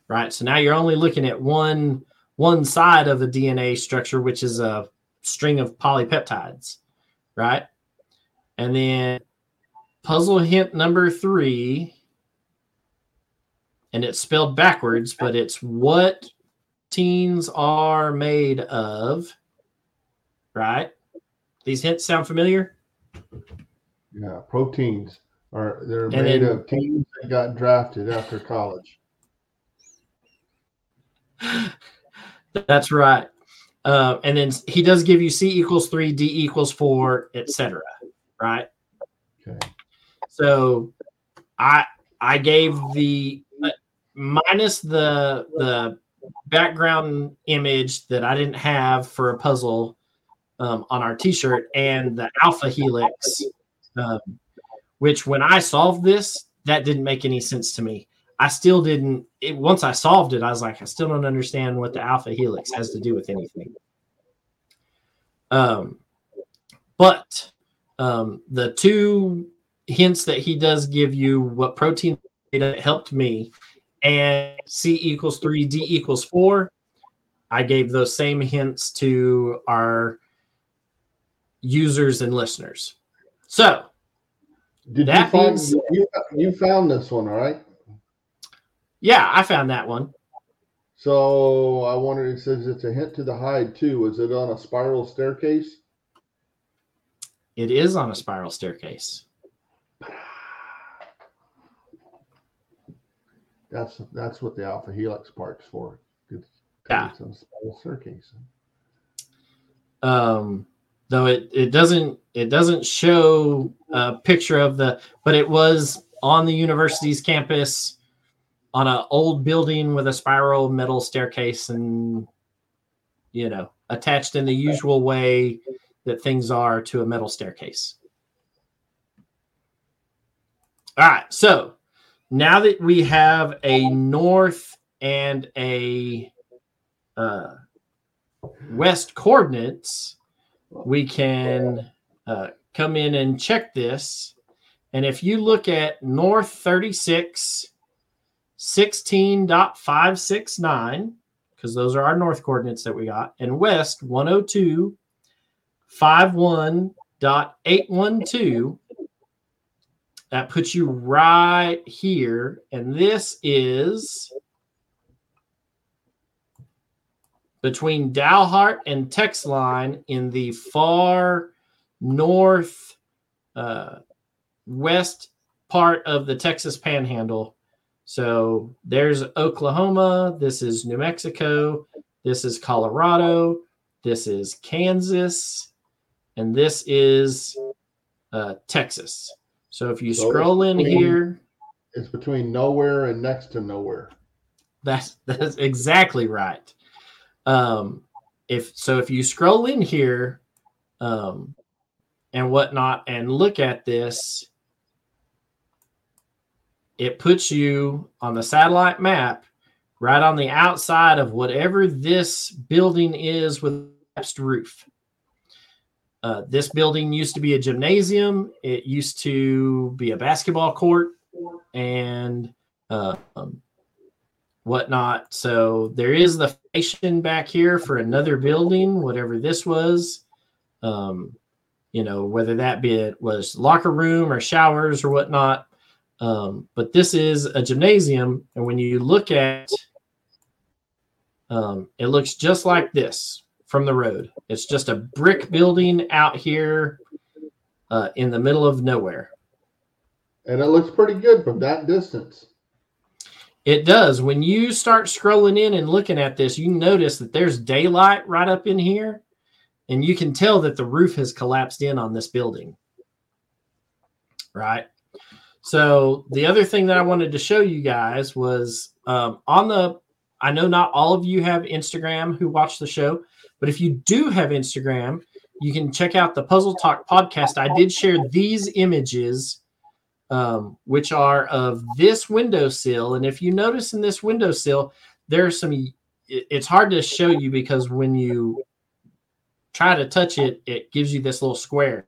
right? So now you're only looking at one one side of the DNA structure, which is a string of polypeptides, right? And then puzzle hint number three, and it's spelled backwards, but it's what teens are made of, right? These hints sound familiar? Yeah, proteins are they're And made then- of teams that got drafted after college. That's right. Uh, and then he does give you C equals three, D equals four, etc. Right. Okay. So I I gave the uh, minus the the background image that I didn't have for a puzzle um, on our T-shirt and the alpha helix, um, which when I solved this, that didn't make any sense to me. I still didn't. It, once I solved it, I was like, I still don't understand what the alpha helix has to do with anything. Um, but um, the two hints that he does give you, what protein data helped me, and C equals three, D equals four. I gave those same hints to our users and listeners. So Did That you find means- you, you found this one, all right? yeah, I found that one. So I wonder. It says it's a hint to the hide too. Is it on a spiral staircase? It is on a spiral staircase. That's that's what the alpha helix part's for. It's, Yeah. it's on a spiral staircase. um though it it doesn't it doesn't show a picture of the but it was on the university's campus on an old building with a spiral metal staircase and you know attached in the usual way that things are to a metal staircase. All right so now that we have a north and a uh, west coordinates, we can uh, come in and check this. And if you look at north 36, 16.569, because those are our north coordinates that we got, and west 102, 51.812, that puts you right here. And this is between Dalhart and Texline in the far north uh, west part of the Texas Panhandle. So there's Oklahoma. This is New Mexico. This is Colorado. This is Kansas. And this is uh, Texas. So if you So scroll in between- here, It's between nowhere and next to nowhere. That's that's exactly right. Um, if so, if you scroll in here, um, and whatnot, and look at this, it puts you on the satellite map right on the outside of whatever this building is with collapsed roof. Uh, this building used to be a gymnasium. It used to be a basketball court, and uh, um, whatnot. So there is the foundation back here for another building, whatever this was. Um, you know, whether that be it was locker room or showers or whatnot. Um, but this is a gymnasium, and when you look at, um, it looks just like this from the road. It's just a brick building out here uh, in the middle of nowhere. And it looks pretty good from that distance. It does. When you start scrolling in and looking at this, you notice that there's daylight right up in here, and you can tell that the roof has collapsed in on this building. Right. So, the other thing that I wanted to show you guys was um, on the, I know not all of you have Instagram who watch the show, but if you do have Instagram, you can check out the Puzzle Talk podcast. I did share these images um, which are of this windowsill. And if you notice in this windowsill, there's some, it's hard to show you because when you try to touch it, it gives you this little square.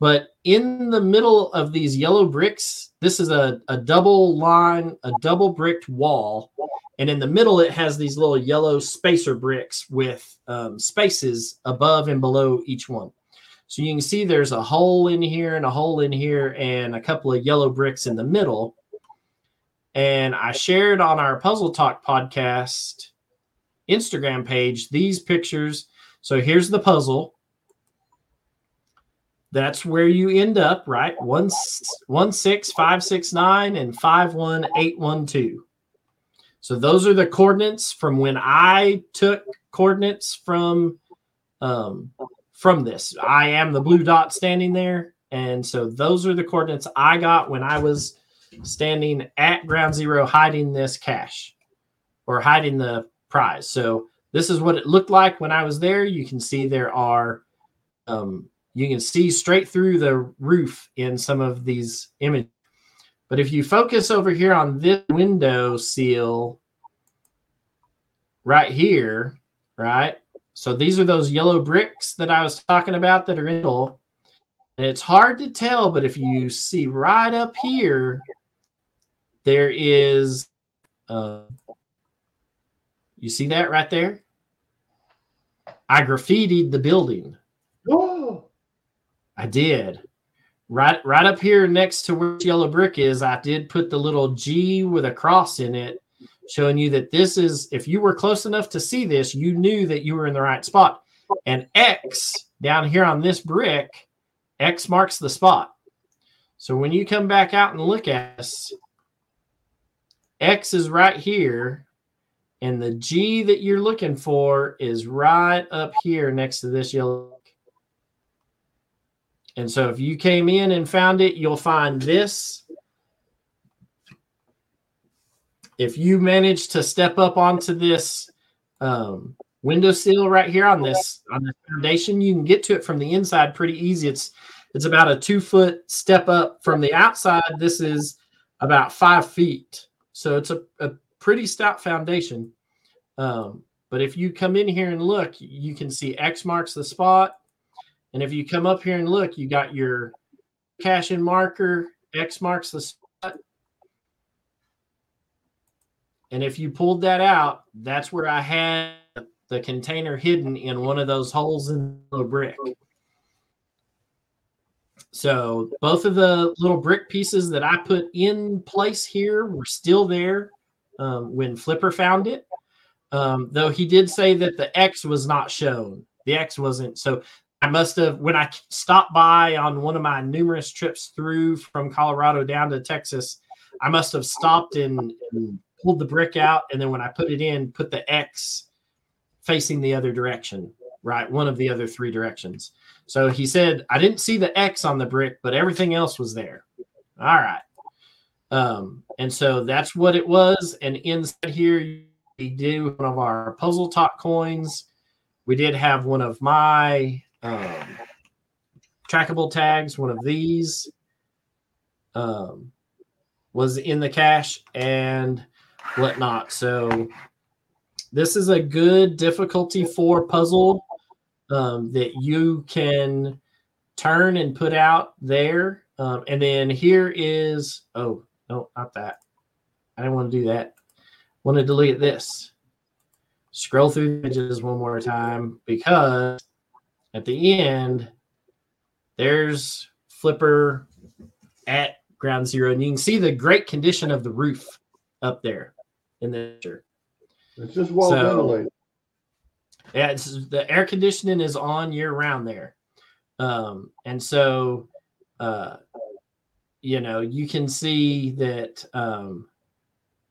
But in the middle of these yellow bricks, this is a, a double line, a double bricked wall. And in the middle, it has these little yellow spacer bricks with um, spaces above and below each one. So you can see there's a hole in here and a hole in here and a couple of yellow bricks in the middle. And I shared on our Puzzle Talk podcast Instagram page these pictures. So here's the puzzle. that's where you end up, right? One one six five six nine and five one eight one two. So those are the coordinates from when I took coordinates from um, from this. I am the blue dot standing there, and so those are the coordinates I got when I was standing at ground zero, hiding this cache or hiding the prize. So this is what it looked like when I was there. You can see there are um, you can see straight through the roof in some of these images. But if you focus over here on this window seal right here, right? So these are those yellow bricks that I was talking about that are in the and it's hard to tell, but if you see right up here, there is, uh, you see that right there? I graffitied the building. Oh, I did. Right, right up here next to where yellow brick is, I did put the little G with a cross in it, showing you that this is. If you were close enough to see this, you knew that you were in the right spot. And X down here on this brick, X marks the spot. So when you come back out and look at this, X is right here, and the G that you're looking for is right up here next to this yellow and so if you came in and found it, you'll find this. If you manage to step up onto this um, window sill right here on this on the foundation, you can get to it from the inside pretty easy. It's it's about a two foot step up from the outside. This is about five feet, so it's a, a pretty stout foundation. Um, but if you come in here and look, you can see X marks the spot. And if you come up here and look, you got your cash in marker, X marks the spot. And if you pulled that out, that's where I had the container hidden in one of those holes in the brick. So both of the little brick pieces that I put in place here were still there um, when Flipper found it. Um, though he did say that the X was not shown. The X wasn't. So I must have when I stopped by on one of my numerous trips through from Colorado down to Texas. I must have stopped and, and pulled the brick out, and then when I put it in, put the X facing the other direction, right? One of the other three directions. So he said, I didn't see the X on the brick, but everything else was there. All right. Um, and so that's what it was. And inside here, we do one of our puzzle talk coins. We did have one of my um, trackable tags, one of these um, was in the cache and whatnot. So this is a good difficulty four puzzle um, that you can turn and put out there. Um, and then here is, oh, no, not that. I didn't want to do that. Want to delete this. Scroll through the images one more time because at the end, there's Flipper at ground zero, and you can see the great condition of the roof up there in the picture. It's just well so, ventilated. Yeah, it's, the air conditioning is on year round there, um, and so uh, you know you can see that um,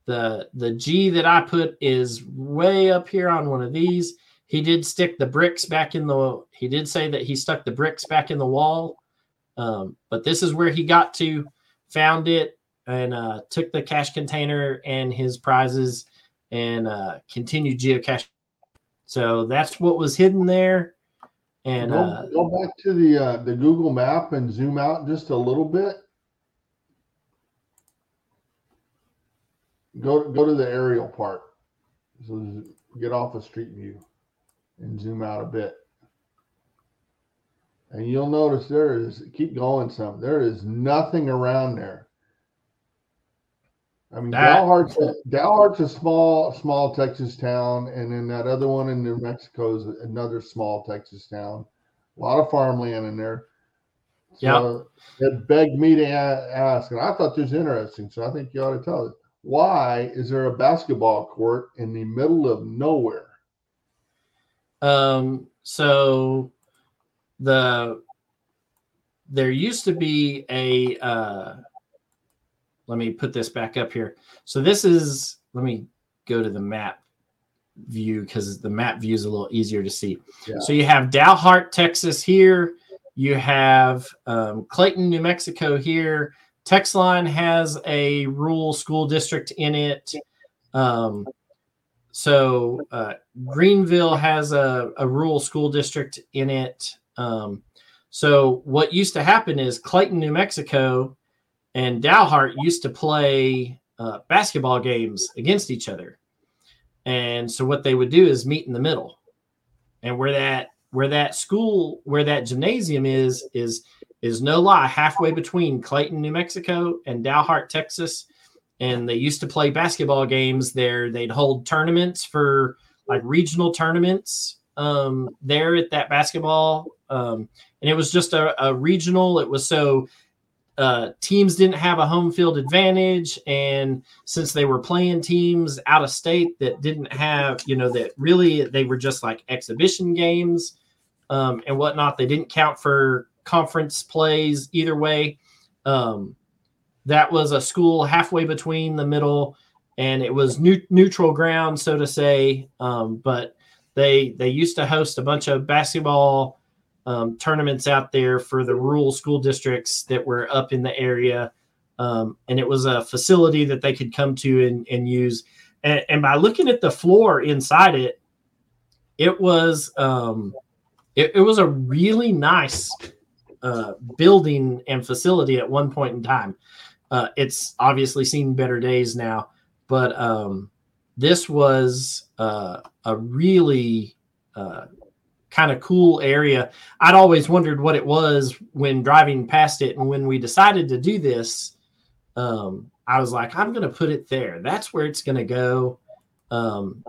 the the G that I put is way up here on one of these he did stick the bricks back in the he did say that he stuck the bricks back in the wall um, but this is where he got to found it and uh, took the cache container and his prizes and uh, continued geocaching. so that's what was hidden there and go, uh, go back to the uh, the google map and zoom out just a little bit go go to the aerial part so get off the street view and zoom out a bit. And you'll notice there is, keep going some, there is nothing around there. I mean, that, Dalhart's, Dalhart's a small, small Texas town. And then that other one in New Mexico is another small Texas town. A lot of farmland in there. So yeah. it begged me to ask, and I thought this was interesting. So I think you ought to tell us why is there a basketball court in the middle of nowhere? Um, so the there used to be a uh, let me put this back up here. So this is let me go to the map view because the map view is a little easier to see. Yeah. So you have Dalhart, Texas here. You have um, Clayton, New Mexico here. Texline has a rural school district in it. Um, so uh, Greenville has a, a, rural school district in it. Um, so what used to happen is Clayton, New Mexico, and Dalhart used to play uh, basketball games against each other. And so what they would do is meet in the middle. And where that where that school where that gymnasium is is is no lie halfway between Clayton, New Mexico and Dalhart, Texas. And they used to play basketball games there. They'd hold tournaments for like regional tournaments um, there at that basketball. Um, and it was just a, a regional. It was so uh, teams didn't have a home field advantage. And since they were playing teams out of state that didn't have, you know, that really they were just like exhibition games um, and whatnot, they didn't count for conference plays either way. Um, that was a school halfway between the middle and it was new, neutral ground, so to say. Um, but they they used to host a bunch of basketball um, tournaments out there for the rural school districts that were up in the area. Um, and it was a facility that they could come to and, and use. And, and, by looking at the floor inside it, it was um, it, it was a really nice uh, building and facility at one point in time. Uh, it's obviously seen better days now, but um, this was uh, a really uh, kind of cool area. I'd always wondered what it was when driving past it. And when we decided to do this, um, I was like, I'm going to put it there. That's where it's going to go. Um,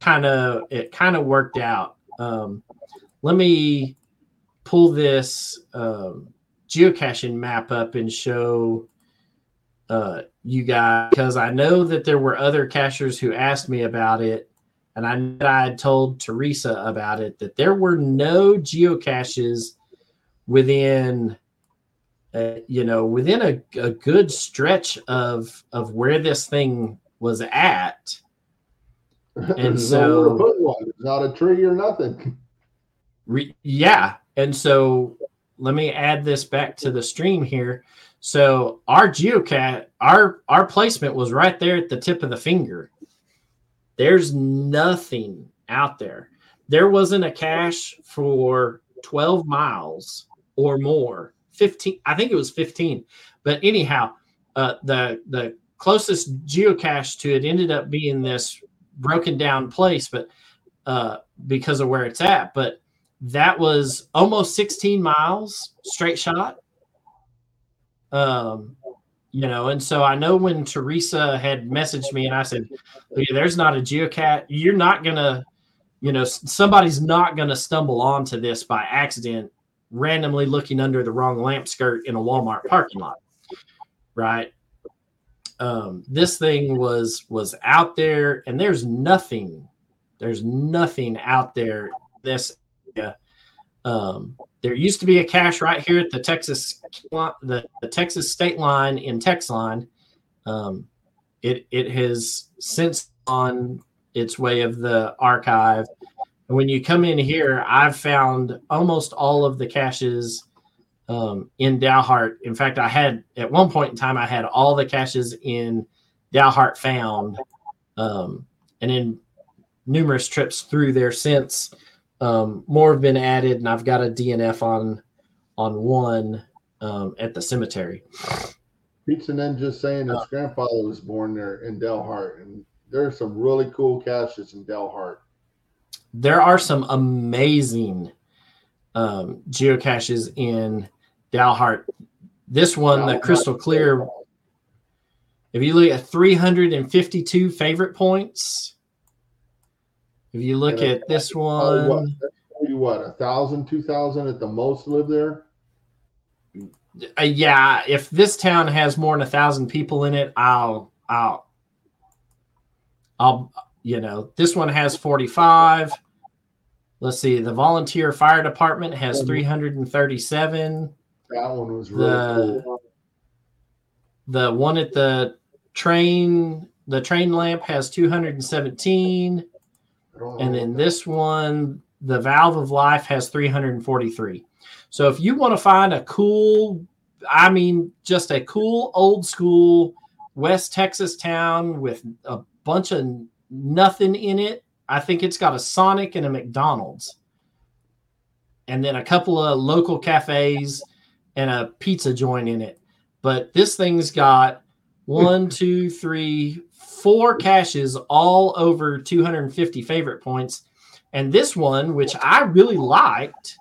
kind of, it kind of worked out. Um, let me pull this um, geocaching map up and show uh, you guys because I know that there were other cachers who asked me about it and I, I had told Teresa about it that there were no geocaches within, uh, you know, within a, a good stretch of of where this thing was at. And so, one. not a tree or nothing. Re, yeah, and so let me add this back to the stream here. So our geocat, our our placement was right there at the tip of the finger. There's nothing out there. There wasn't a cache for 12 miles or more. 15, I think it was 15. But anyhow, uh, the the closest geocache to it ended up being this broken down place, but uh, because of where it's at. But that was almost 16 miles straight shot. Um, you know and so i know when teresa had messaged me and i said there's not a geocat you're not gonna you know somebody's not gonna stumble onto this by accident randomly looking under the wrong lamp skirt in a walmart parking lot. Right? Um, this thing was was out there and there's nothing there's nothing out there this area um, there used to be a cache right here at the Texas the, the Texas state line in Texline. Um, it it has since on its way of the archive. And when you come in here, I've found almost all of the caches um, in Dalhart. In fact, I had at one point in time I had all the caches in Dalhart found, um, and in numerous trips through there since um, more have been added, and I've got a DNF on on one um, at the cemetery. Pizza Ninja saying his uh, grandfather was born there in Dalhart, and there are some really cool caches in Dalhart. There are some amazing um, geocaches in Dalhart. This one, Dalhart. the crystal clear. If you look at 352 favorite points, if you look at this one, what, what a thousand, two thousand at the most live there. Uh, yeah, if this town has more than a thousand people in it, I'll, I'll, I'll, you know, this one has forty-five. Let's see, the volunteer fire department has three hundred and thirty-seven. That one was really The- cool. The one at the train, the train lamp has 217. I don't know Oh, and then this one, the Valve of Life has 343. So if you want to find a cool, I mean, just a cool old school West Texas town with a bunch of nothing in it, I think it's got a Sonic and a McDonald's. And then a couple of local cafes and a pizza joint in it. But this thing's got one, two, three, four caches all over 250 favorite points. And this one, which I really liked,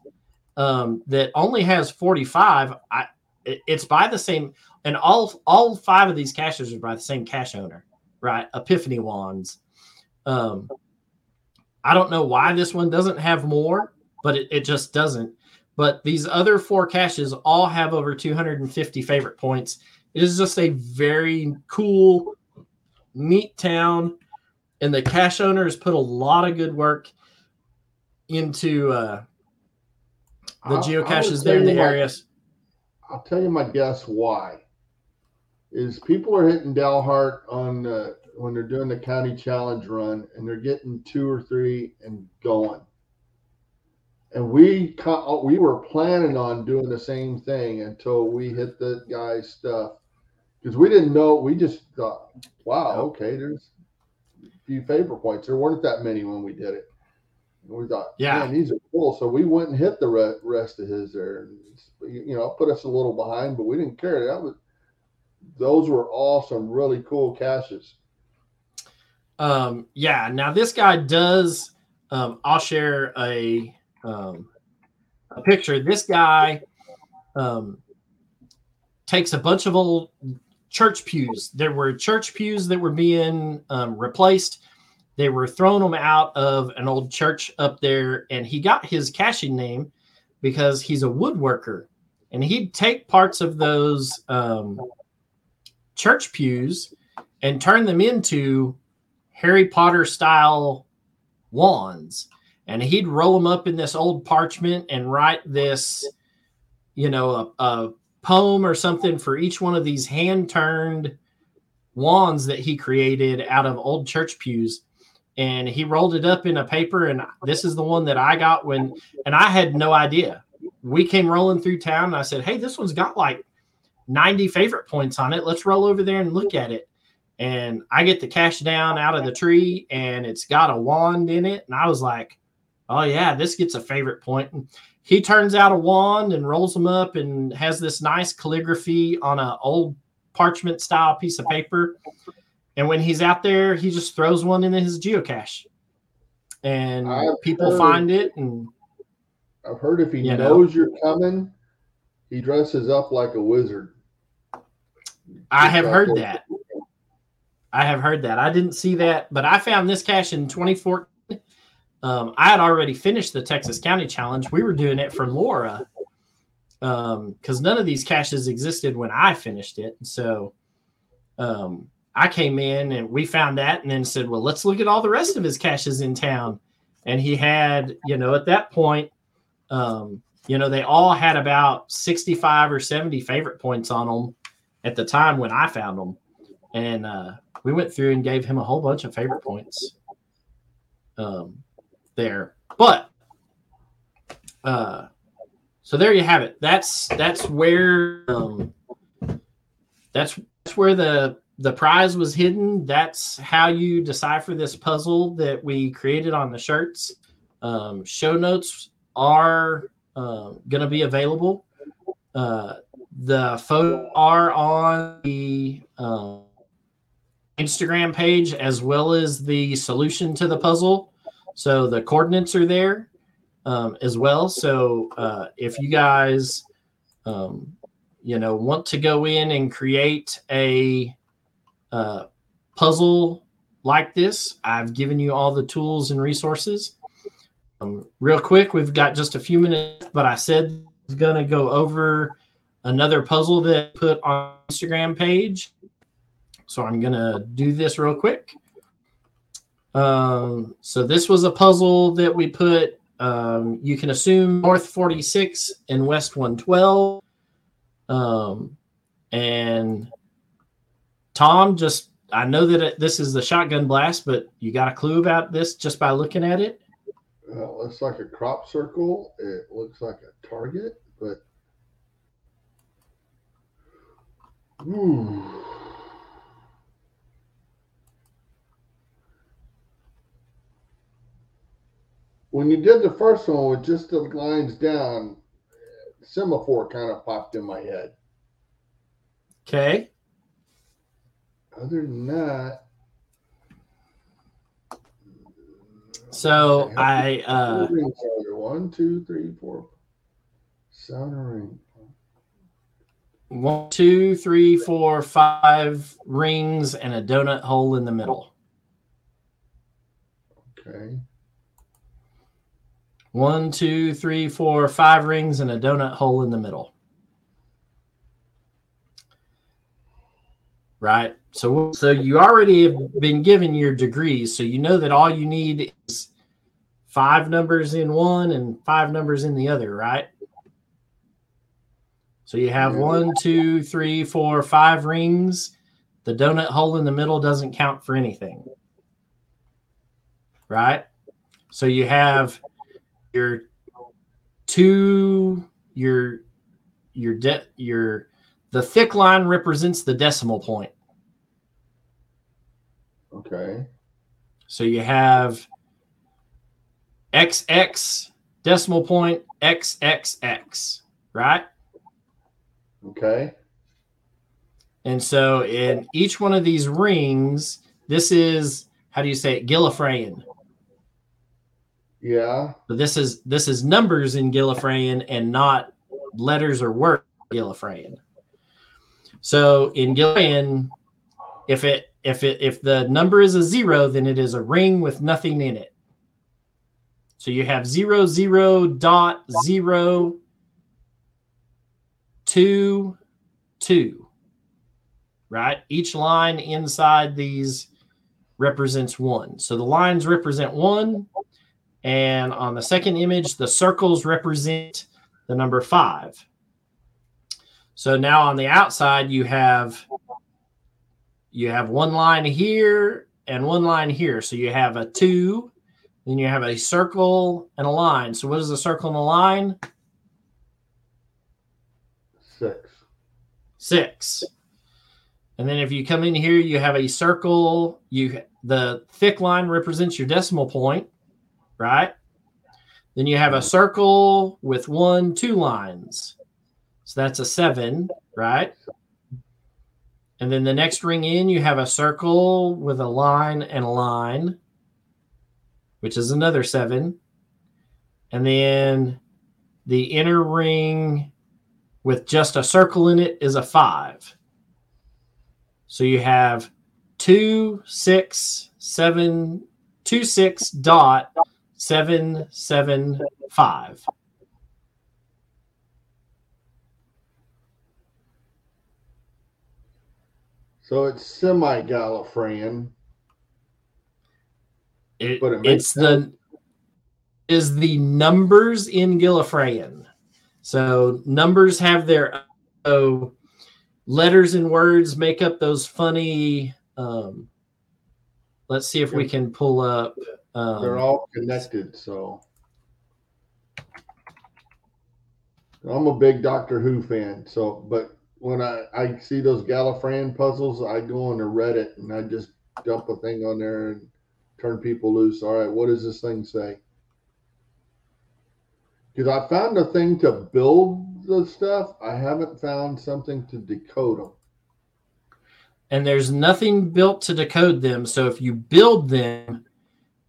um, that only has 45, I it's by the same and all all five of these caches are by the same cache owner, right? Epiphany wands. Um, I don't know why this one doesn't have more, but it, it just doesn't. But these other four caches all have over 250 favorite points. It is just a very cool, neat town, and the cache owner has put a lot of good work into uh, the I- I geocaches tell there in the areas. I'll tell you my guess why. Is people are hitting Dalhart on uh, when they're doing the county challenge run and they're getting two or three and going. And we we were planning on doing the same thing until we hit the guy's stuff because we didn't know. We just thought, wow, okay, there's a few favor points. There weren't that many when we did it. And we thought, Yeah. man, these are cool. So we went and hit the re- rest of his there. And, you you know, put us a little behind, but we didn't care. That was those were all some really cool caches. Um, yeah. Now this guy does. Um, I'll share a um, a picture. This guy um, takes a bunch of old church pews. There were church pews that were being um, replaced. They were throwing them out of an old church up there, and he got his caching name because he's a woodworker, and he'd take parts of those um, church pews and turn them into Harry Potter style wands. And he'd roll them up in this old parchment and write this, you know, a, a poem or something for each one of these hand turned wands that he created out of old church pews. And he rolled it up in a paper. And this is the one that I got when, and I had no idea. We came rolling through town and I said, Hey, this one's got like 90 favorite points on it. Let's roll over there and look at it and I get the cache down out of the tree and it's got a wand in it. And I was like, oh, yeah, this gets a favorite point. And he turns out a wand and rolls them up and has this nice calligraphy on an old parchment style piece of paper. And when he's out there, he just throws one into his geocache. And I've people heard- find it and I've heard if he You know? knows you're coming, he dresses up like a wizard. I have heard that. I have heard that. I didn't see that, but I found this cache in 2014. Um, I had already finished the Texas County Challenge. We were doing it for Laura because none of these caches existed when I finished it. So um, I came in and we found that and then said, well, let's look at all the rest of his caches in town. And he had, you know, at that point, um, you know, they all had about 65 or 70 favorite points on them at the time when I found them. And uh, we went through and gave him a whole bunch of favorite points um, there. But uh, so there you have it. That's that's where um, that's that's where the the prize was hidden. That's how you decipher this puzzle that we created on the shirts. Um, show notes are uh, going to be available. Uh, the photos are on the um, Instagram page as well as the solution to the puzzle. So the coordinates are there um, as well. So uh, if you guys, um, you know, want to go in and create a uh, puzzle like this, I've given you all the tools and resources. Um, real quick, we've got just a few minutes, but I said I was going to go over another puzzle that I put on Instagram page. So I'm going to do this real quick. Um, so this was a puzzle that we put. Um, you can assume North 46 and West 112. Um, and Tom, just I know that it, this is the shotgun blast, but you got a clue about this just by looking at it? It looks like a crop circle. It looks like a target, but ooh. When you did the first one with just the lines down, semaphore kind of popped in my head. Okay. Other than that, So I uh are there? one, two, three, four. Sound ring. one, two, three, four, five rings and a donut hole in the middle. Okay. One, two, three, four, five rings and a donut hole in the middle. Right. So so you already have been given your degrees, so you know that all you need is five numbers in one and five numbers in the other, right? So you have mm-hmm. one, two, three, four, five rings. The donut hole in the middle doesn't count for anything. Right? So you have your two your your de- your the thick line represents the decimal point. Okay. So you have XX decimal point XXX, right? Okay. And so in each one of these rings, this is how do you say it? Gillifreyan. Yeah. But this is this is numbers in Gillifreyan and not letters or words in Gillifreyan. So in Gillifreyan, if it if it if the number is a zero, then it is a ring with nothing in it. So you have zero zero dot zero two two. Right? Each line inside these represents one. So the lines represent one, and on the second image, the circles represent the number five. So now on the outside, you have you have one line here and one line here. So you have a two, then you have a circle and a line. So what is a circle and a line? Six. Six. And then if you come in here, you have a circle. You the thick line represents your decimal point, right? Then you have a circle with one, two lines. So that's a seven, right? And then the next ring in, you have a circle with a line and a line, which is another seven. And then the inner ring with just a circle in it is a five. So you have two, six, seven, two, six dot seven, seven, five. So it's semi Gallifreyan. It, it it's the is the numbers in Gillifreyan. So numbers have their oh, letters and words make up those funny. Um, let's see if we can pull up. Um, They're all connected, so I'm a big Doctor Who fan. So, but when I, I see those Gallifreyan puzzles, I go on to Reddit and I just dump a thing on there and turn people loose. All right, what does this thing say? Because I found a thing to build the stuff. I haven't found something to decode them. and there's nothing built to decode them. So if you build them,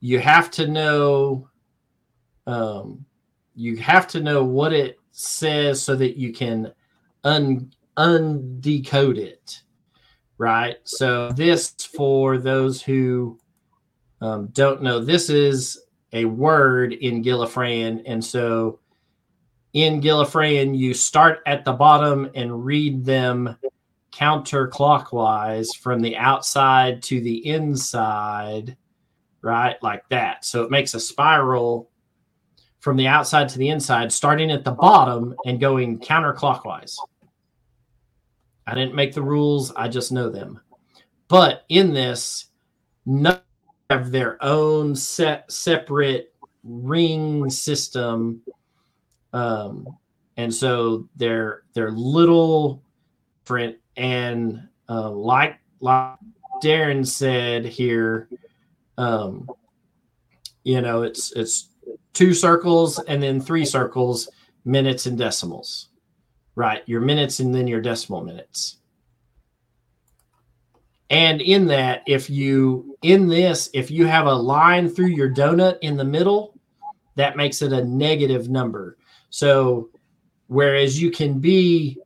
you have to know, um, you have to know what it says so that you can un undecode it, right? So this, for those who um, don't know, this is a word in Gillifreyan, and so in Gillifreyan, you start at the bottom and read them counterclockwise from the outside to the inside, right? Like that. So it makes a spiral from the outside to the inside, starting at the bottom and going counterclockwise. I didn't make the rules, I just know them. But in this, none have their own set separate ring system. Um, and so they're they're little different and uh, like like Darren said here, um, you know, it's it's two circles and then three circles, minutes and decimals, right? Your minutes and then your decimal minutes. And in that, if you in this, if you have a line through your donut in the middle, that makes it a negative number. So whereas you can be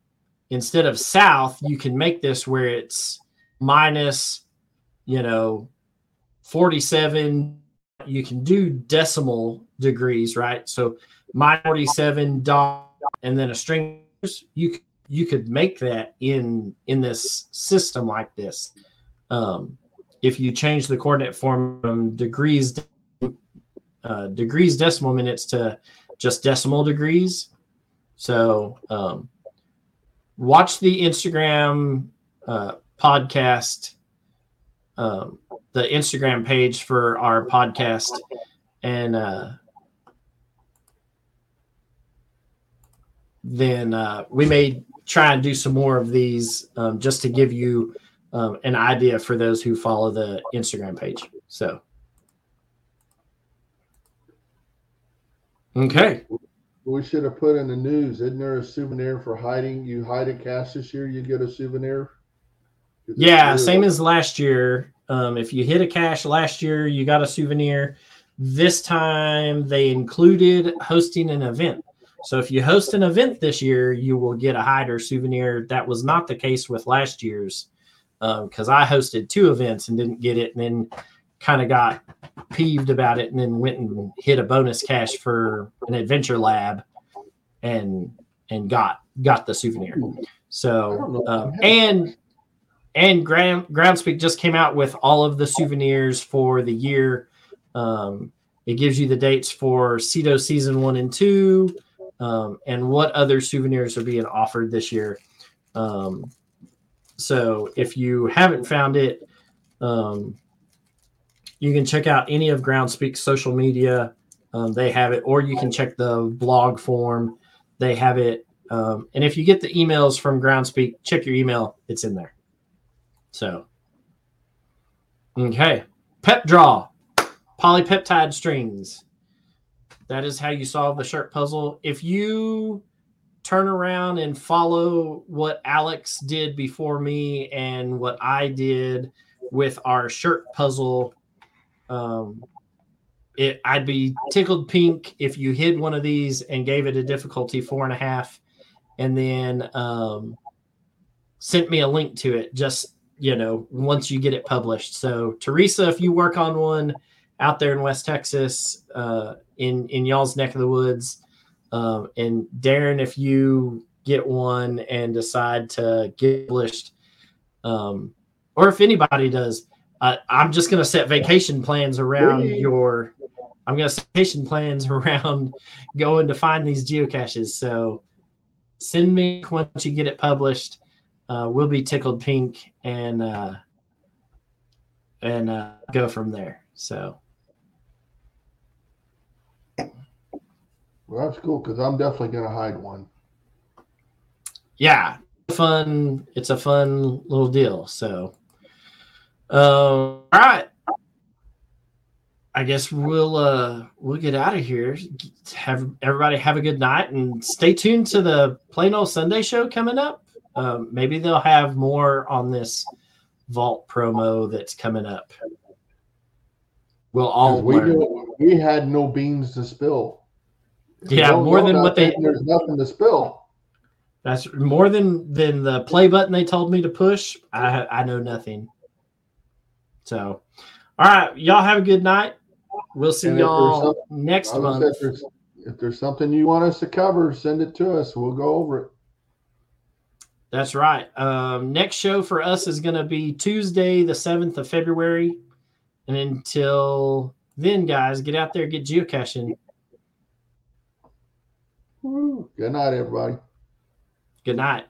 instead of south, you can make this where it's minus, you know, 47. You can do decimal degrees, right? So my 47 dot and then a string you you could make that in in this system like this um, if you change the coordinate form from degrees uh, degrees decimal minutes to just decimal degrees. So um, watch the Instagram uh, podcast, um, the Instagram page for our podcast, and uh, then uh, we may try and do some more of these um, just to give you um, an idea for those who follow the Instagram page. So, okay. We should have put in the news. Isn't there a souvenir for hiding? You hide a cache this year, you get a souvenir. Yeah, same as last year. Um, if you hit a cache last year, you got a souvenir. This time they included hosting an event. So if you host an event this year, you will get a hider souvenir. That was not the case with last year's because um, I hosted two events and didn't get it, and then kind of got peeved about it, and then went and hit a bonus cache for an adventure lab, and and got got the souvenir. So um, and and Ground Groundspeak just came out with all of the souvenirs for the year. Um, it gives you the dates for CITO season one and two, um, and what other souvenirs are being offered this year. Um, so if you haven't found it, um, you can check out any of Groundspeak's social media. Um, they have it, or you can check the blog form. They have it. Um, and if you get the emails from Groundspeak, check your email. It's in there. So, okay. PepDraw, polypeptide strings. That is how you solve the shirt puzzle. If you turn around and follow what Alex did before me and what I did with our shirt puzzle, um, it, I'd be tickled pink if you hid one of these and gave it a difficulty four and a half, and then um, sent me a link to it. Just you know, once you get it published. So Teresa, if you work on one out there in West Texas, uh, in in y'all's neck of the woods, um, and Darren, if you get one and decide to get published, um, or if anybody does, uh, I'm just going to set vacation plans around your. I'm going to set vacation plans around going to find these geocaches. So send me once you get it published. Uh, we'll be tickled pink and uh, and uh, go from there. So Well, that's cool because I'm definitely going to hide one. Yeah, fun. It's a fun little deal. So, uh, all right. I guess we'll uh we'll get out of here. Have everybody have a good night and stay tuned to the Plain Old Sunday show coming up. Um, maybe they'll have more on this vault promo that's coming up. We'll all we, we had no beans to spill. Yeah, more than what they. There's nothing to spill. That's more than than the play button they told me to push. I I know nothing. So, all right, y'all have a good night. We'll see and y'all next month. If there's, if there's something you want us to cover, send it to us. We'll go over it. That's right. Um, next show for us is going to be Tuesday, the 7th of February. And until then, guys, get out there, get geocaching. Good night, everybody. Good night.